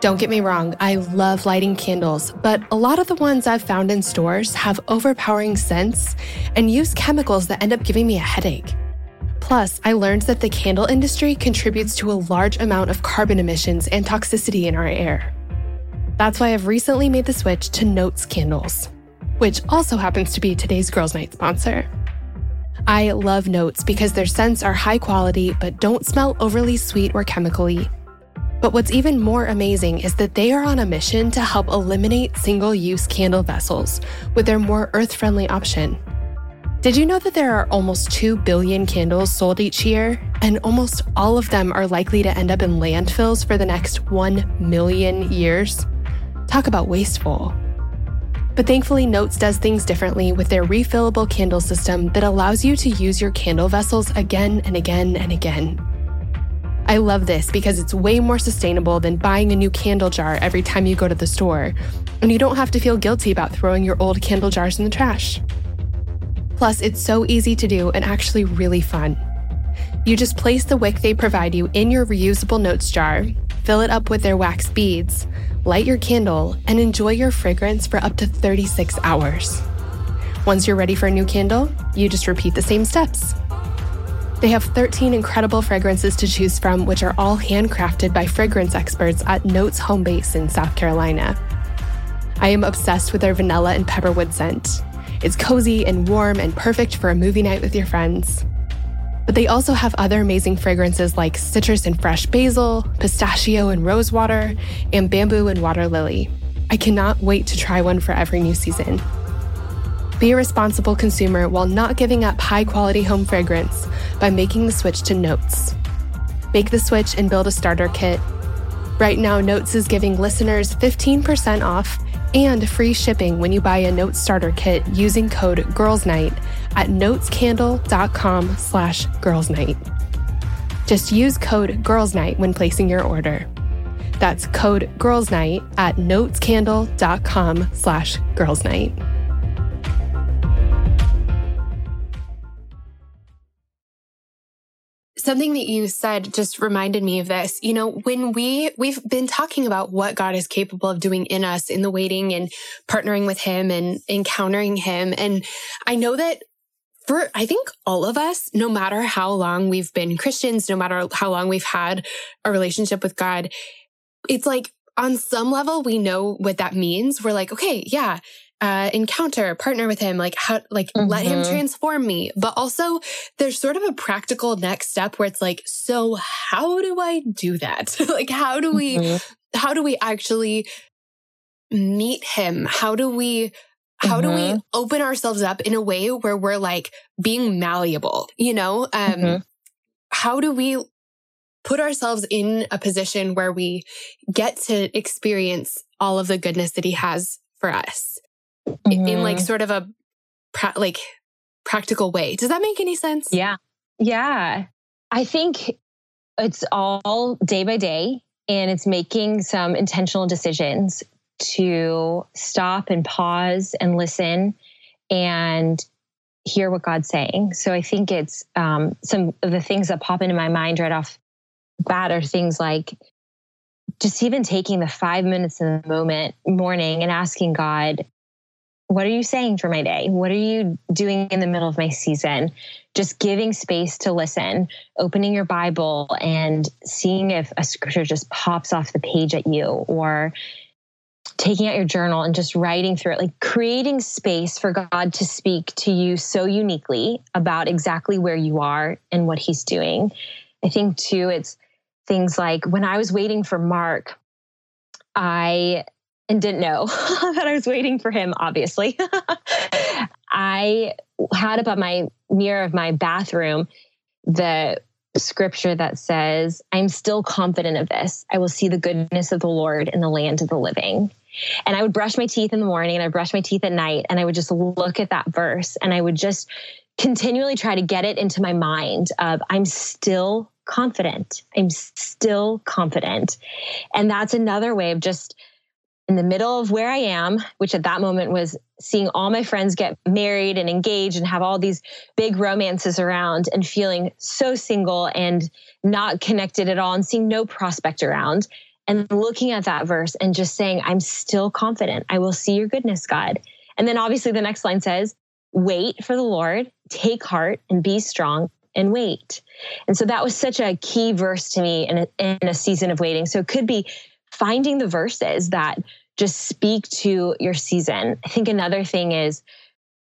Don't get me wrong, I love lighting candles, but a lot of the ones I've found in stores have overpowering scents and use chemicals that end up giving me a headache. Plus, I learned that the candle industry contributes to a large amount of carbon emissions and toxicity in our air. That's why I've recently made the switch to Notes candles, which also happens to be today's Girls Night sponsor. I love Notes because their scents are high quality but don't smell overly sweet or chemically. But what's even more amazing is that they are on a mission to help eliminate single use candle vessels with their more earth friendly option. Did you know that there are almost 2 billion candles sold each year, and almost all of them are likely to end up in landfills for the next 1 million years? Talk about wasteful. But thankfully, Notes does things differently with their refillable candle system that allows you to use your candle vessels again and again and again. I love this because it's way more sustainable than buying a new candle jar every time you go to the store, and you don't have to feel guilty about throwing your old candle jars in the trash. Plus, it's so easy to do and actually really fun. You just place the wick they provide you in your reusable notes jar, fill it up with their wax beads, light your candle, and enjoy your fragrance for up to 36 hours. Once you're ready for a new candle, you just repeat the same steps. They have 13 incredible fragrances to choose from, which are all handcrafted by fragrance experts at Notes Home Base in South Carolina. I am obsessed with their vanilla and pepperwood scent. It's cozy and warm and perfect for a movie night with your friends. But they also have other amazing fragrances like citrus and fresh basil, pistachio and rosewater, and bamboo and water lily. I cannot wait to try one for every new season. Be a responsible consumer while not giving up high quality home fragrance by making the switch to Notes. Make the switch and build a starter kit. Right now, Notes is giving listeners 15% off and free shipping when you buy a Notes starter kit using code GIRLSNIGHT at notescandle.com slash girlsnight. Just use code GIRLSNIGHT when placing your order. That's code GIRLSNIGHT at notescandle.com slash girlsnight. Something that you said just reminded me of this. You know, when we, we've been talking about what God is capable of doing in us in the waiting and partnering with him and encountering him. And I know that for, I think all of us, no matter how long we've been Christians, no matter how long we've had a relationship with God, it's like on some level, we know what that means. We're like, okay, yeah, uh, encounter, partner with him, like how, like mm-hmm. let him mm-hmm. transform me. But also there's sort of a practical next step where it's like, so how do I do that? like, how do we, mm-hmm. how do we actually meet him? How do we, how mm-hmm. do we mm-hmm. open ourselves up in a way where we're like being malleable, you know? Um, mm-hmm. how do we put ourselves in a position where we get to experience all of the goodness that he has for us? Mm-hmm. in like mm-hmm. sort of a pra- like practical way. Does that make any sense? Yeah. Yeah. I think it's all day by day and it's making some intentional decisions to stop and pause and listen and hear what God's saying. So I think it's um, some of the things that pop into my mind right off bat are things like just even taking the five minutes in the moment morning and asking God, what are you saying for my day? What are you doing in the middle of my season? Just giving space to listen, opening your Bible and seeing if a scripture just pops off the page at you or taking out your journal and just writing through it, like creating space for God to speak to you so uniquely about exactly where you are and what he's doing. I think too, it's things like when I was waiting for Mark, I and didn't know that I was waiting for him, obviously. I had up on my mirror of my bathroom the scripture that says, I'm still confident of this. I will see the goodness of the Lord in the land of the living. And I would brush my teeth in the morning and I brush my teeth at night. And I would just look at that verse and I would just continually try to get it into my mind of I'm still confident. I'm still confident. And that's another way of just in the middle of where I am, which at that moment was seeing all my friends get married and engaged and have all these big romances around and feeling so single and not connected at all and seeing no prospect around. And looking at that verse and just saying, I'm still confident. I will see your goodness, God. And then obviously the next line says, wait for the Lord, take heart and be strong and wait. And so that was such a key verse to me in a, in a season of waiting. So it could be finding the verses that just speak to your season. I think another thing is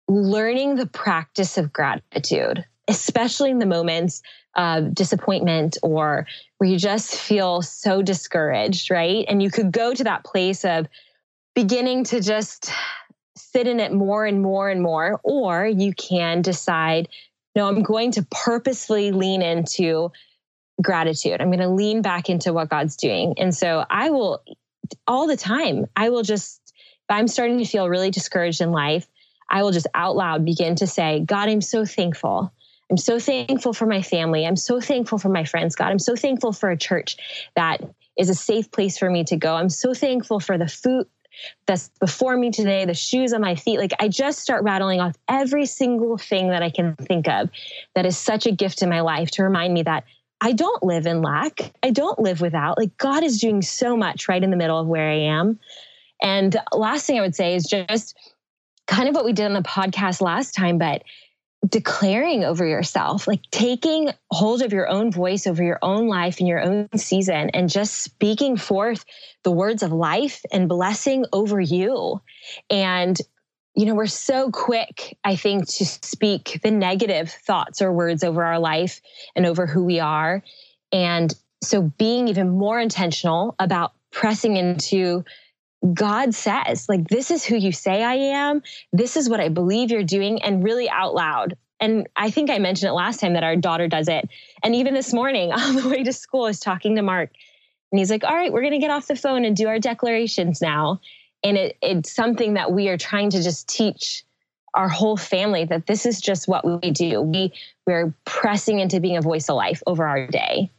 learning the practice of gratitude, especially in the moments of disappointment or where you just feel so discouraged, right? And you could go to that place of beginning to just sit in it more and more and more, or you can decide, no, I'm going to purposefully lean into gratitude. I'm going to lean back into what God's doing. And so I will all the time. I will just, if I'm starting to feel really discouraged in life, I will just out loud begin to say, God, I'm so thankful. I'm so thankful for my family. I'm so thankful for my friends, God. I'm so thankful for a church that is a safe place for me to go. I'm so thankful for the food that's before me today, the shoes on my feet. Like I just start rattling off every single thing that I can think of that is such a gift in my life to remind me that I don't live in lack. I don't live without. Like God is doing so much right in the middle of where I am. And last thing I would say is just kind of what we did on the podcast last time, but declaring over yourself, like taking hold of your own voice over your own life and your own season and just speaking forth the words of life and blessing over you. And you know, we're so quick, I think, to speak the negative thoughts or words over our life and over who we are. And so being even more intentional about pressing into God says, like, this is who you say I am. This is what I believe you're doing, and really out loud. And I think I mentioned it last time that our daughter does it. And even this morning on the way to school, I was talking to Mark, and he's like, All right, we're going to get off the phone and do our declarations now and it, it's something that we are trying to just teach our whole family that this is just what we do. We we're pressing into being a voice of life over our day.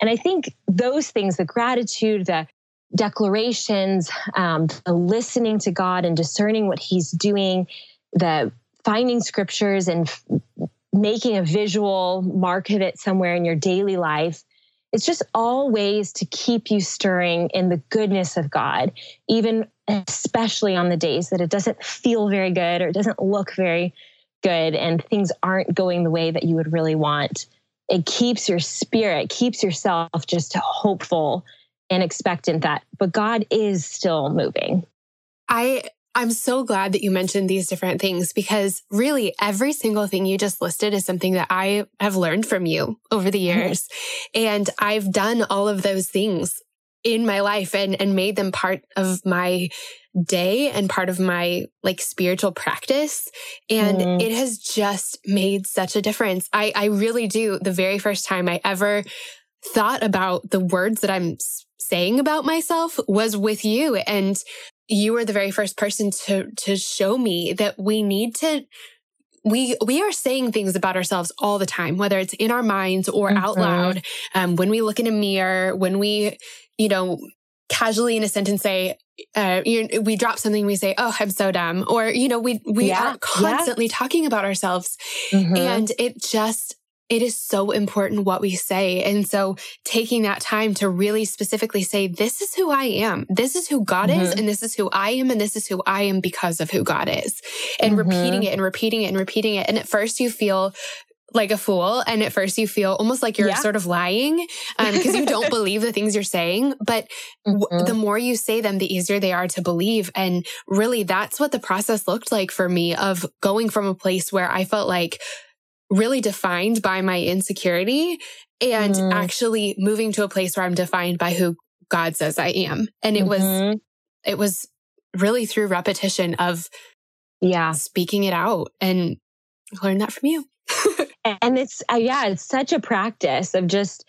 And i think those things the gratitude the declarations um, the listening to god and discerning what he's doing the finding scriptures and f- making a visual mark of it somewhere in your daily life it's just all ways to keep you stirring in the goodness of God, even especially on the days that it doesn't feel very good or it doesn't look very good and things aren't going the way that you would really want. It keeps your spirit, keeps yourself just hopeful and expectant that, but God is still moving. I I'm so glad that you mentioned these different things because really every single thing you just listed is something that I have learned from you over the mm-hmm. years. And I've done all of those things in my life and, and made them part of my day and part of my like spiritual practice. And mm. it has just made such a difference. I, I really do. The very first time I ever thought about the words that I'm saying about myself was with you. And you were the very first person to to show me that we need to we we are saying things about ourselves all the time whether it's in our minds or mm-hmm. out loud um, when we look in a mirror when we you know casually in a sentence say uh, you, we drop something we say oh i'm so dumb or you know we we yeah, are constantly yeah. talking about ourselves mm-hmm. and it just it is so important what we say. And so taking that time to really specifically say, this is who I am. This is who God mm-hmm. is. And this is who I am. And this is who I am because of who God is. And mm-hmm. repeating it and repeating it and repeating it. And at first you feel like a fool. And at first you feel almost like you're yeah. sort of lying because um, you don't believe the things you're saying. But mm-hmm. the more you say them, the easier they are to believe. And really, that's what the process looked like for me of going from a place where I felt like, really defined by my insecurity and mm. actually moving to a place where I'm defined by who God says I am. And it mm-hmm. was, it was really through repetition of, yeah, speaking it out and learn that from you. And it's, uh, yeah, it's such a practice of just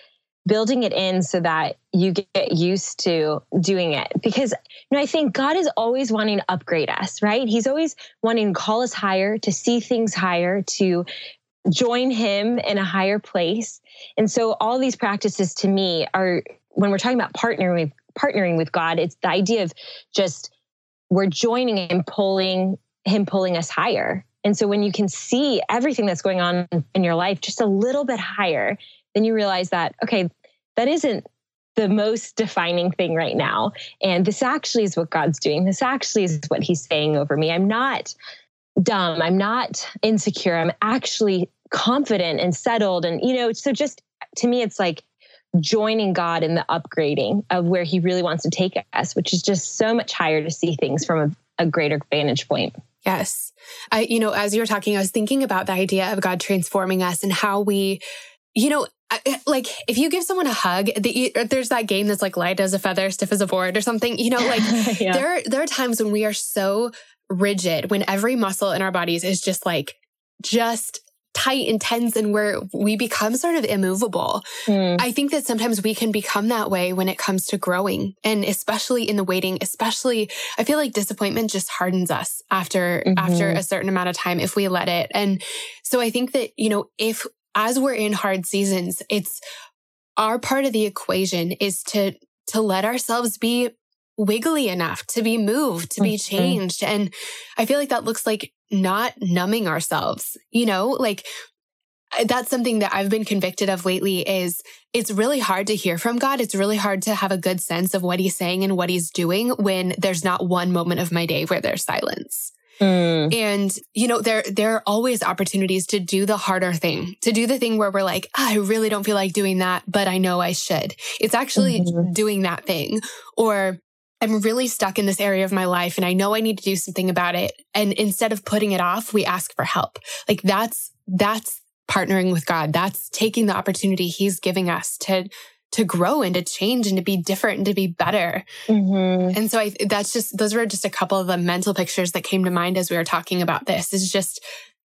building it in so that you get used to doing it. Because you know i think god is always wanting to upgrade us right? He's always wanting to call us higher to see things higher to join him in a higher place. And so all these practices to me are when we're talking about partnering with partnering with god it's the idea of just we're joining and pulling him pulling us higher and so when you can see everything that's going on in your life just a little bit higher then you realize that, okay, that isn't the most defining thing right now. And this actually is what God's doing. This actually is what He's saying over me. I'm not dumb. I'm not insecure. I'm actually confident and settled. And, you know, so just to me, it's like joining God in the upgrading of where He really wants to take us, which is just so much higher to see things from a, a greater vantage point. Yes. I, you know, as you were talking, I was thinking about the idea of God transforming us and how we, you know, eh, like if you give someone a hug, the, er, there's that game that's like light as a feather, stiff as a board or something, you know, like yeah. there, there are times when we are so rigid, when every muscle in our bodies is just like, just tight and tense and where we become sort of immovable. Mm. I think that sometimes we can become that way when it comes to growing and especially in the waiting, especially I feel like disappointment just hardens us after mm-hmm. after a certain amount of time if we let it. And so I think that, you know, if as we're in hard seasons, it's our part of the equation is to, to let ourselves be wiggly enough to be moved, to be mm-hmm. changed. And I feel like that looks like not numbing ourselves, you know, like that's something that I've been convicted of lately is it's really hard to hear from God. It's really hard to have a good sense of what he's saying and what he's doing when there's not one moment of my day where there's silence. Mm. And, you know, there, there are always opportunities to do the harder thing, to do the thing where we're like, oh, I really don't feel like doing that, but I know I should. It's actually mm-hmm. doing that thing. Or I'm really stuck in this area of my life and I know I need to do something about it. And instead of putting it off, we ask for help. Like that's, that's partnering with God. That's taking the opportunity he's giving us to to grow and to change and to be different and to be better. Mm-hmm. And so I, that's just, those were just a couple of the mental pictures that came to mind as we were talking about this is just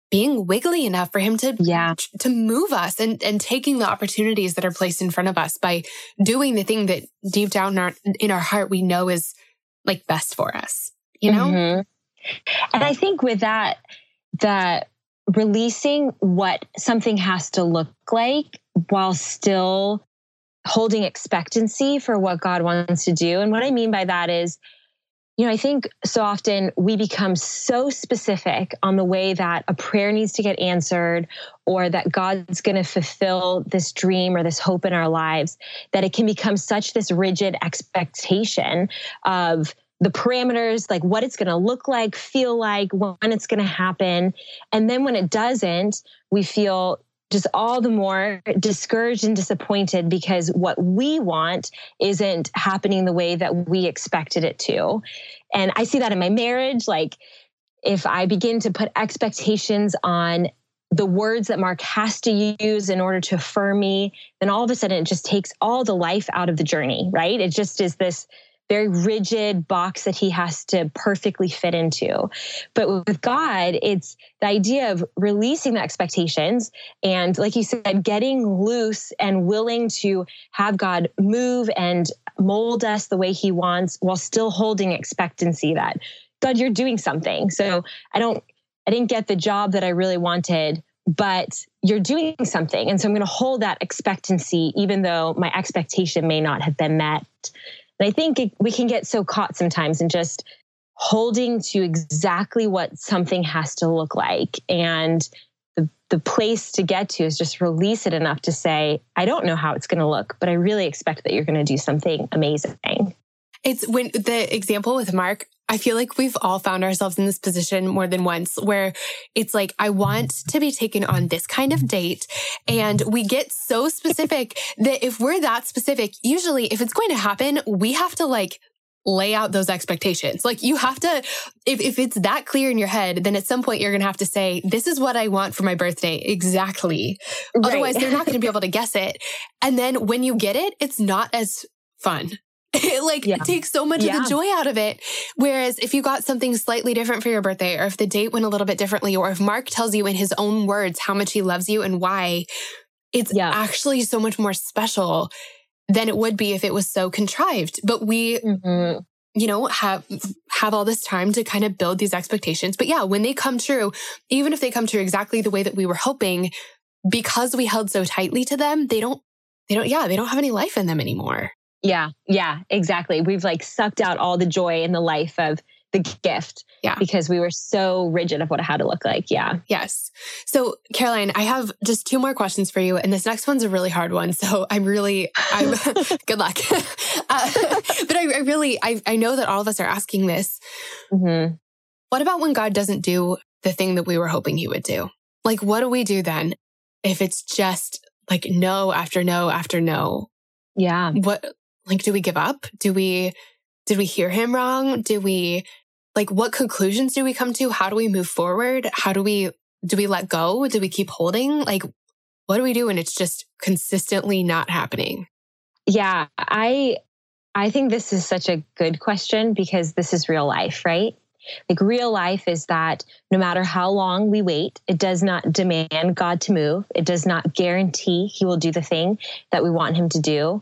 being wiggly enough for him to, yeah. to move us and, and taking the opportunities that are placed in front of us by doing the thing that deep down in our, in our heart, we know is like best for us, you know? Mm-hmm. And I think with that, that releasing what something has to look like while still holding expectancy for what God wants to do. And what I mean by that is, you know, I think so often we become so specific on the way that a prayer needs to get answered or that God's going to fulfill this dream or this hope in our lives that it can become such this rigid expectation of the parameters, like what it's going to look like, feel like, when it's going to happen. And then when it doesn't, we feel just all the more discouraged and disappointed because what we want isn't happening the way that we expected it to. And I see that in my marriage. Like, if I begin to put expectations on the words that Mark has to use in order to affirm me, then all of a sudden it just takes all the life out of the journey, right? It just is this very rigid box that he has to perfectly fit into. But with God, it's the idea of releasing the expectations and, like you said, getting loose and willing to have God move and mold us the way he wants while still holding expectancy that God, you're doing something. So I don't, I didn't get the job that I really wanted, but you're doing something. And so I'm going to hold that expectancy, even though my expectation may not have been met. And I think it, we can get so caught sometimes in just holding to exactly what something has to look like. And the, the place to get to is just release it enough to say, I don't know how it's going to look, but I really expect that you're going to do something amazing. It's when the example with Mark, I feel like we've all found ourselves in this position more than once where it's like, I want to be taken on this kind of date. And we get so specific that if we're that specific, usually if it's going to happen, we have to like lay out those expectations. Like you have to, if, if it's that clear in your head, then at some point you're going to have to say, this is what I want for my birthday. Exactly. Right. Otherwise they're not going to be able to guess it. And then when you get it, it's not as fun. It like Yeah. takes so much Yeah. of the joy out of it. Whereas if you got something slightly different for your birthday, or if the date went a little bit differently, or if Mark tells you in his own words how much he loves you and why, it's Yeah. actually so much more special than it would be if it was so contrived. But we Mhm. you know have have all this time to kind of build these expectations but yeah when they come true even if they come true exactly the way that we were hoping because we held so tightly to them they don't they don't yeah they don't have any life in them anymore Yeah, yeah, exactly. We've like sucked out all the joy in the life of the gift Yeah. because we were so rigid of what it had to look like. Yeah. yes so caroline i have just two more questions for you and this next one's a really hard one so i'm really i'm good luck uh, but I, I really I, I know that all of us are asking this hmm what about when god doesn't do the thing that we were hoping he would do like what do we do then if it's just like no after no after no Yeah. what like do we give up do we did we hear him wrong do we like what conclusions do we come to how do we move forward how do we do we let go do we keep holding like what do we do when it's just consistently not happening Yeah. I I think this is such a good question because this is real life, right? Like real life is that no matter how long we wait, it does not demand God to move. It does not guarantee he will do the thing that we want him to do.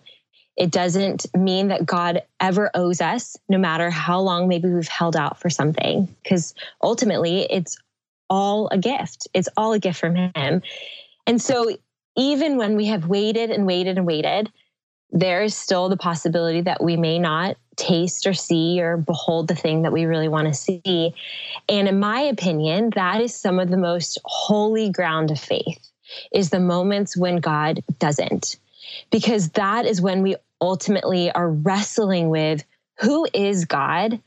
It doesn't mean that God ever owes us, no matter how long maybe we've held out for something, because ultimately it's all a gift. It's all a gift from him. And so even when we have waited and waited and waited, there is still the possibility that we may not taste or see or behold the thing that we really want to see. And in my opinion, that is some of the most holy ground of faith is the moments when God doesn't. Because that is when we ultimately are wrestling with who is God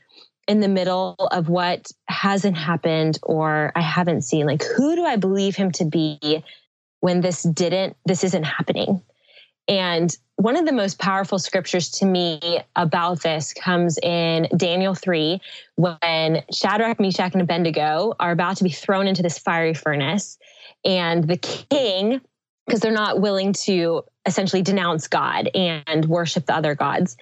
in the middle of what hasn't happened or I haven't seen. Like, who do I believe him to be when this didn't, this isn't happening? And one of the most powerful scriptures to me about this comes in Daniel 3, when Shadrach, Meshach, and Abednego are about to be thrown into this fiery furnace. And the king, because they're not willing to essentially denounce God and worship the other gods.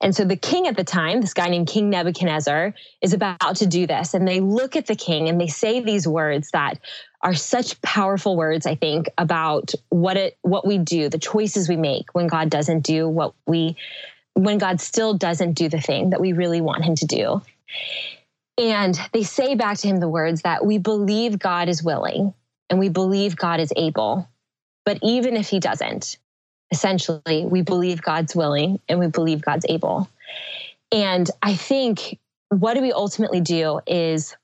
And so the king at the time, this guy named King Nebuchadnezzar, is about to do this. And they look at the king and they say these words that are such powerful words, I think, about what it what we do, the choices we make when God doesn't do what we when God still doesn't do the thing that we really want him to do. And they say back to him the words that we believe God is willing and we believe God is able. But even if he doesn't, essentially, we believe God's willing and we believe God's able. And I think what do we ultimately do is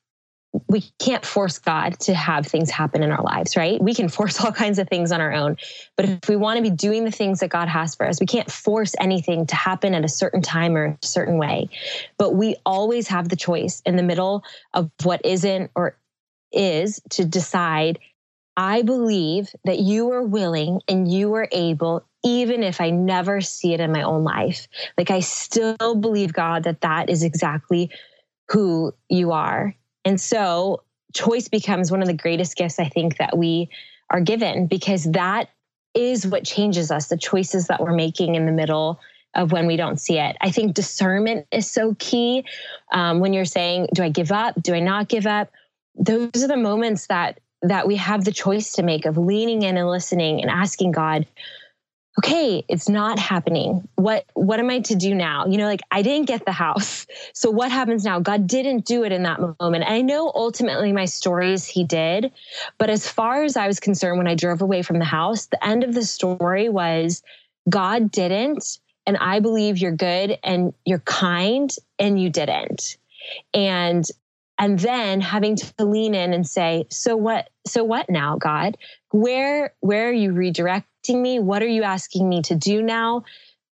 we can't force God to have things happen in our lives, right? We can force all kinds of things on our own. But if we want to be doing the things that God has for us, we can't force anything to happen at a certain time or a certain way. But we always have the choice in the middle of what isn't or is to decide I believe that you are willing and you are able, even if I never see it in my own life. Like I still believe, God, that that is exactly who you are. And so choice becomes one of the greatest gifts I think that we are given because that is what changes us, the choices that we're making in the middle of when we don't see it. I think discernment is so key. Um, when you're saying, do I give up? Do I not give up? Those are the moments that that we have the choice to make of leaning in and listening and asking God, okay, it's not happening. What what am I to do now? You know, like I didn't get the house. So what happens now? God didn't do it in that moment. And I know ultimately my stories he did, but as far as I was concerned when I drove away from the house, the end of the story was God didn't and I believe you're good and you're kind and you didn't. And and then having to lean in and say so what so what now god where where are you redirecting me what are you asking me to do now?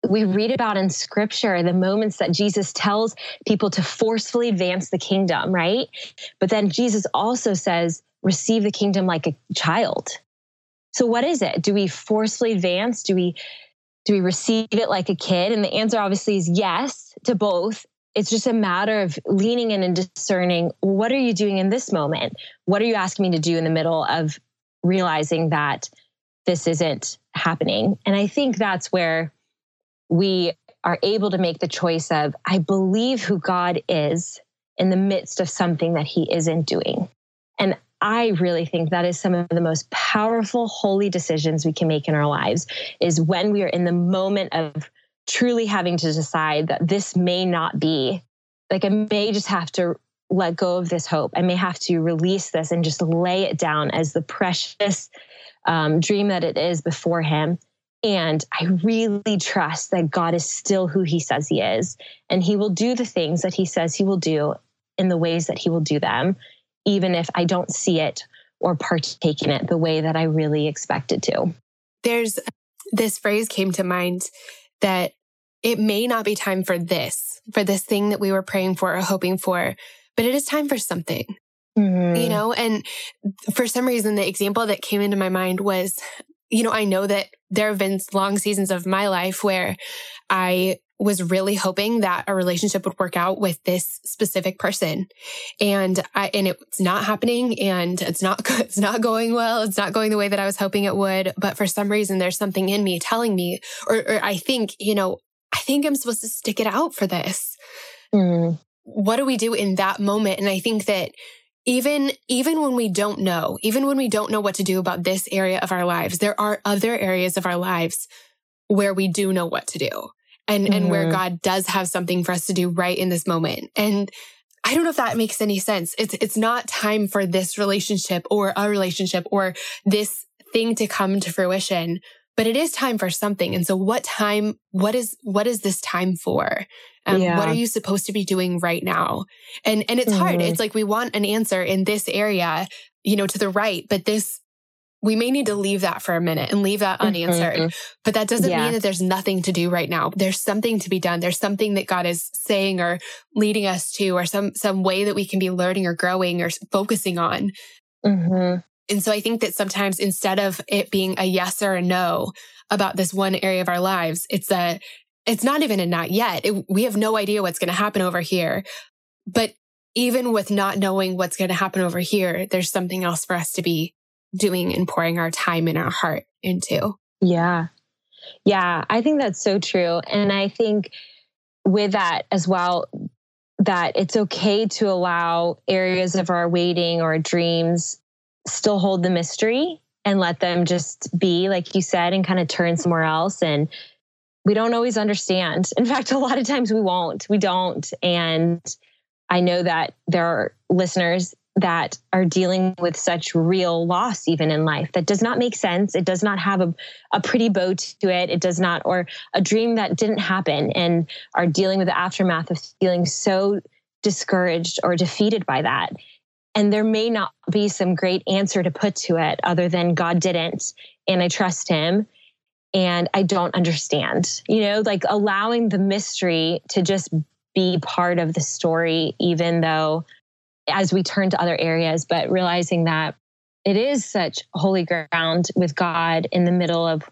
We read about in scripture the moments that jesus tells people to forcefully advance the kingdom right? But then jesus also says receive the kingdom like a child. So what is it? Do we forcefully advance? Do we do we receive it like a kid? And the answer obviously is yes to both. It's just a matter of leaning in and discerning what are you doing in this moment? What are you asking me to do in the middle of realizing that this isn't happening? And I think that's where we are able to make the choice of, I believe who God is in the midst of something that he isn't doing. And I really think that is some of the most powerful, holy decisions we can make in our lives is when we are in the moment of truly having to decide that this may not be, like I may just have to let go of this hope. I may have to release this and just lay it down as the precious um, dream that it is before Him. And I really trust that God is still who He says He is. And He will do the things that He says He will do in the ways that He will do them, even if I don't see it or partake in it the way that I really expected to. There's this phrase came to mind that it may not be time for this, for this thing that we were praying for or hoping for, but it is time for something. Mm-hmm. You know, and for some reason, the example that came into my mind was, you know, I know that there have been long seasons of my life where I was really hoping that a relationship would work out with this specific person. And I, and it's not happening and it's not, it's not going well. It's not going the way that I was hoping it would. But for some reason, there's something in me telling me, or, or I think, you know, I think I'm supposed to stick it out for this. Mm. What do we do in that moment? And I think that even even when we don't know even when we don't know what to do about this area of our lives there are other areas of our lives where we do know what to do and mm-hmm. and where mm-hmm. god does have something for us to do right in this moment and i don't know if that makes any sense it's it's not time for this relationship or a relationship or this thing to come to fruition but it is time for something. And so what time, what is, what is this time for? Um, yeah. What are you supposed to be doing right now? And, and it's mm-hmm. hard. It's like we want an answer in this area, you know, to the right, but this, we may need to leave that for a minute and leave that unanswered. Mm-hmm. But that doesn't yeah. mean that there's nothing to do right now. There's something to be done. There's something that God is saying or leading us to, or some, some way that we can be learning or growing or focusing on. Mm-hmm. And so I think that sometimes instead of it being a yes or a no about this one area of our lives, it's a, it's not even a not yet. It, we have no idea what's going to happen over here. But even with not knowing what's going to happen over here, there's something else for us to be doing and pouring our time and our heart into. Yeah. Yeah. I think that's so true. And I think with that as well, that it's okay to allow areas of our waiting or dreams still hold the mystery and let them just be, like you said, and kind of turn somewhere else. And we don't always understand. In fact, a lot of times we won't. We don't. And I know that there are listeners that are dealing with such real loss even in life that does not make sense it does not have a, a pretty bow to it it does not or a dream that didn't happen and are dealing with the aftermath of feeling so discouraged or defeated by that and there may not be some great answer to put to it other than God didn't, and I trust him. And I don't understand, you know, like allowing the mystery to just be part of the story, even though as we turn to other areas, but realizing that it is such holy ground with God in the middle of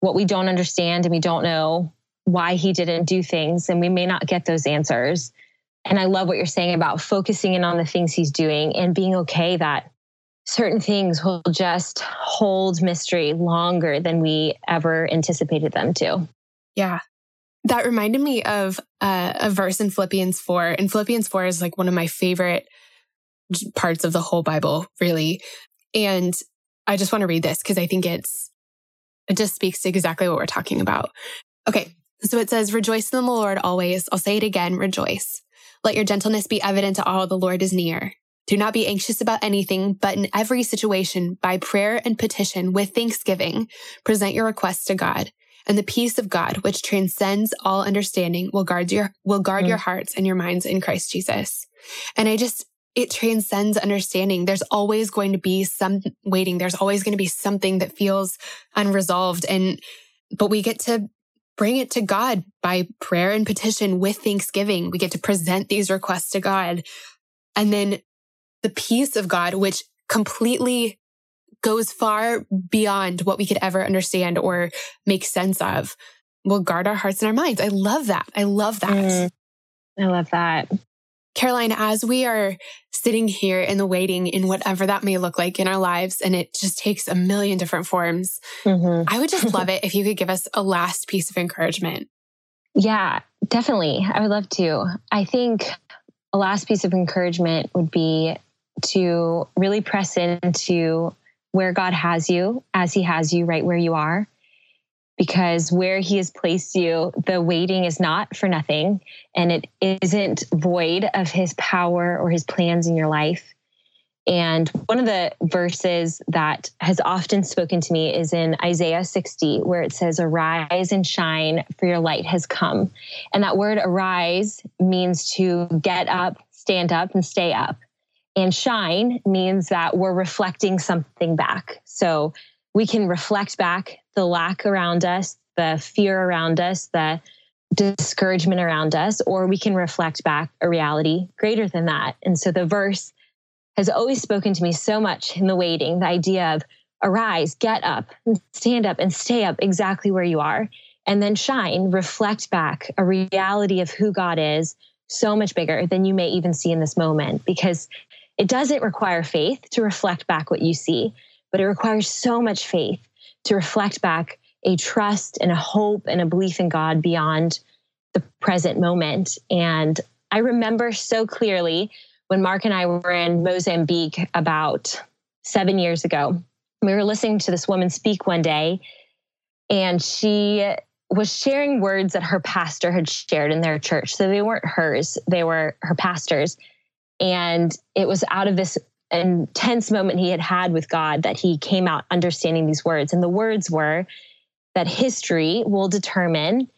what we don't understand and we don't know why he didn't do things and we may not get those answers and I love what you're saying about focusing in on the things he's doing and being okay that certain things will just hold mystery longer than we ever anticipated them to. Yeah. That reminded me of uh, a verse in Philippians 4. And Philippians 4 is like one of my favorite parts of the whole Bible, really. And I just want to read this because I think it's, it just speaks to exactly what we're talking about. Okay. So it says, rejoice in the Lord always. I'll say it again, rejoice. Let your gentleness be evident to all the Lord is near. Do not be anxious about anything, but in every situation, by prayer and petition with thanksgiving, present your requests to God. And the peace of God, which transcends all understanding, will guard your, will guard mm. your hearts and your minds in Christ Jesus. And I just, it transcends understanding. There's always going to be some waiting. There's always going to be something that feels unresolved. And, but we get to bring it to God by prayer and petition with thanksgiving. We get to present these requests to God. And then the peace of God, which completely goes far beyond what we could ever understand or make sense of, will guard our hearts and our minds. I love that. I love that. Mm, I love that. Caroline, as we are sitting here in the waiting in whatever that may look like in our lives, and it just takes a million different forms, mm-hmm. I would just love it if you could give us a last piece of encouragement. Yeah, definitely. I would love to. I think a last piece of encouragement would be to really press into where God has you as He has you right where you are. Because where He has placed you, the waiting is not for nothing and it isn't void of His power or His plans in your life. And one of the verses that has often spoken to me is in Isaiah 60, where it says, Arise and shine, for your light has come. And that word arise means to get up, stand up, and stay up. And shine means that we're reflecting something back. So we can reflect back the lack around us, the fear around us, the discouragement around us, or we can reflect back a reality greater than that. And so the verse has always spoken to me so much in the waiting the idea of arise, get up, stand up, and stay up exactly where you are, and then shine, reflect back a reality of who God is so much bigger than you may even see in this moment because it doesn't require faith to reflect back what you see, but it requires so much faith to reflect back a trust and a hope and a belief in God beyond the present moment. And I remember so clearly when Mark and I were in Mozambique about seven years ago. We were listening to this woman speak one day, and she was sharing words that her pastor had shared in their church. So they weren't hers, they were her pastor's. And it was out of this intense moment he had had with God that he came out understanding these words. And the words were that history will determine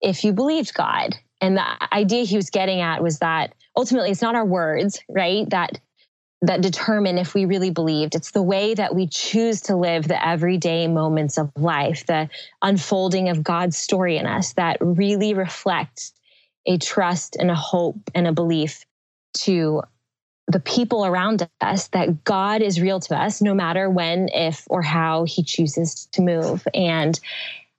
if you believed God. And the idea he was getting at was that ultimately it's not our words, right? That that determine if we really believed. It's the way that we choose to live the everyday moments of life, the unfolding of God's story in us that really reflect a trust and a hope and a belief to the people around us that God is real to us no matter when, if, or how he chooses to move. And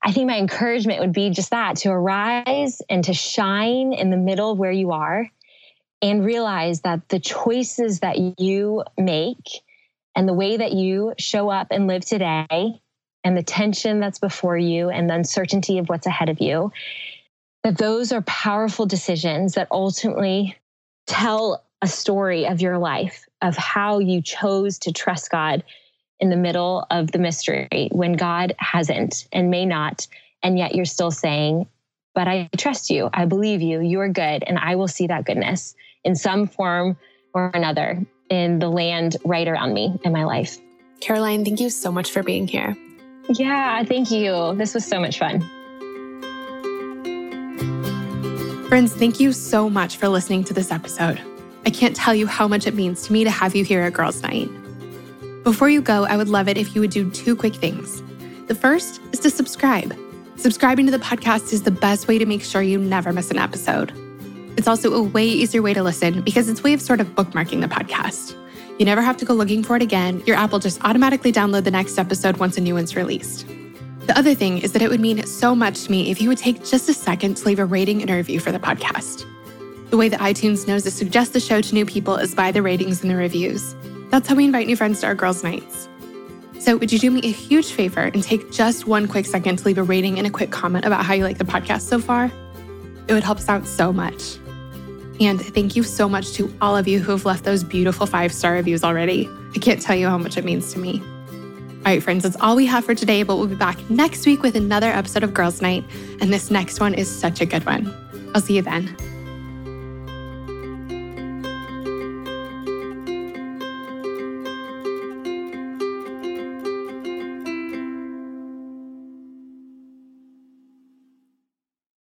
I think my encouragement would be just that to arise and to shine in the middle of where you are and realize that the choices that you make and the way that you show up and live today and the tension that's before you and the uncertainty of what's ahead of you that those are powerful decisions that ultimately tell a story of your life of how you chose to trust God in the middle of the mystery when God hasn't and may not and yet you're still saying but I trust you I believe you you're good and I will see that goodness in some form or another in the land right around me in my life. Caroline, thank you so much for being here. Yeah, thank you. This was so much fun. Friends, thank you so much for listening to this episode. I can't tell you how much it means to me to have you here at Girls Night. Before you go, I would love it if you would do two quick things. The first is to subscribe. Subscribing to the podcast is the best way to make sure you never miss an episode. It's also a way easier way to listen because it's a way of sort of bookmarking the podcast. You never have to go looking for it again. Your app will just automatically download the next episode once a new one's released. The other thing is that it would mean so much to me if you would take just a second to leave a rating and a review for the podcast. The way that iTunes knows to suggest the show to new people is by the ratings and the reviews. That's how we invite new friends to our girls' nights. So, would you do me a huge favor and take just one quick second to leave a rating and a quick comment about how you like the podcast so far? It would help us out so much. And thank you so much to all of you who have left those beautiful five star reviews already. I can't tell you how much it means to me. All right, friends, that's all we have for today, but we'll be back next week with another episode of Girls Night. And this next one is such a good one. I'll see you then.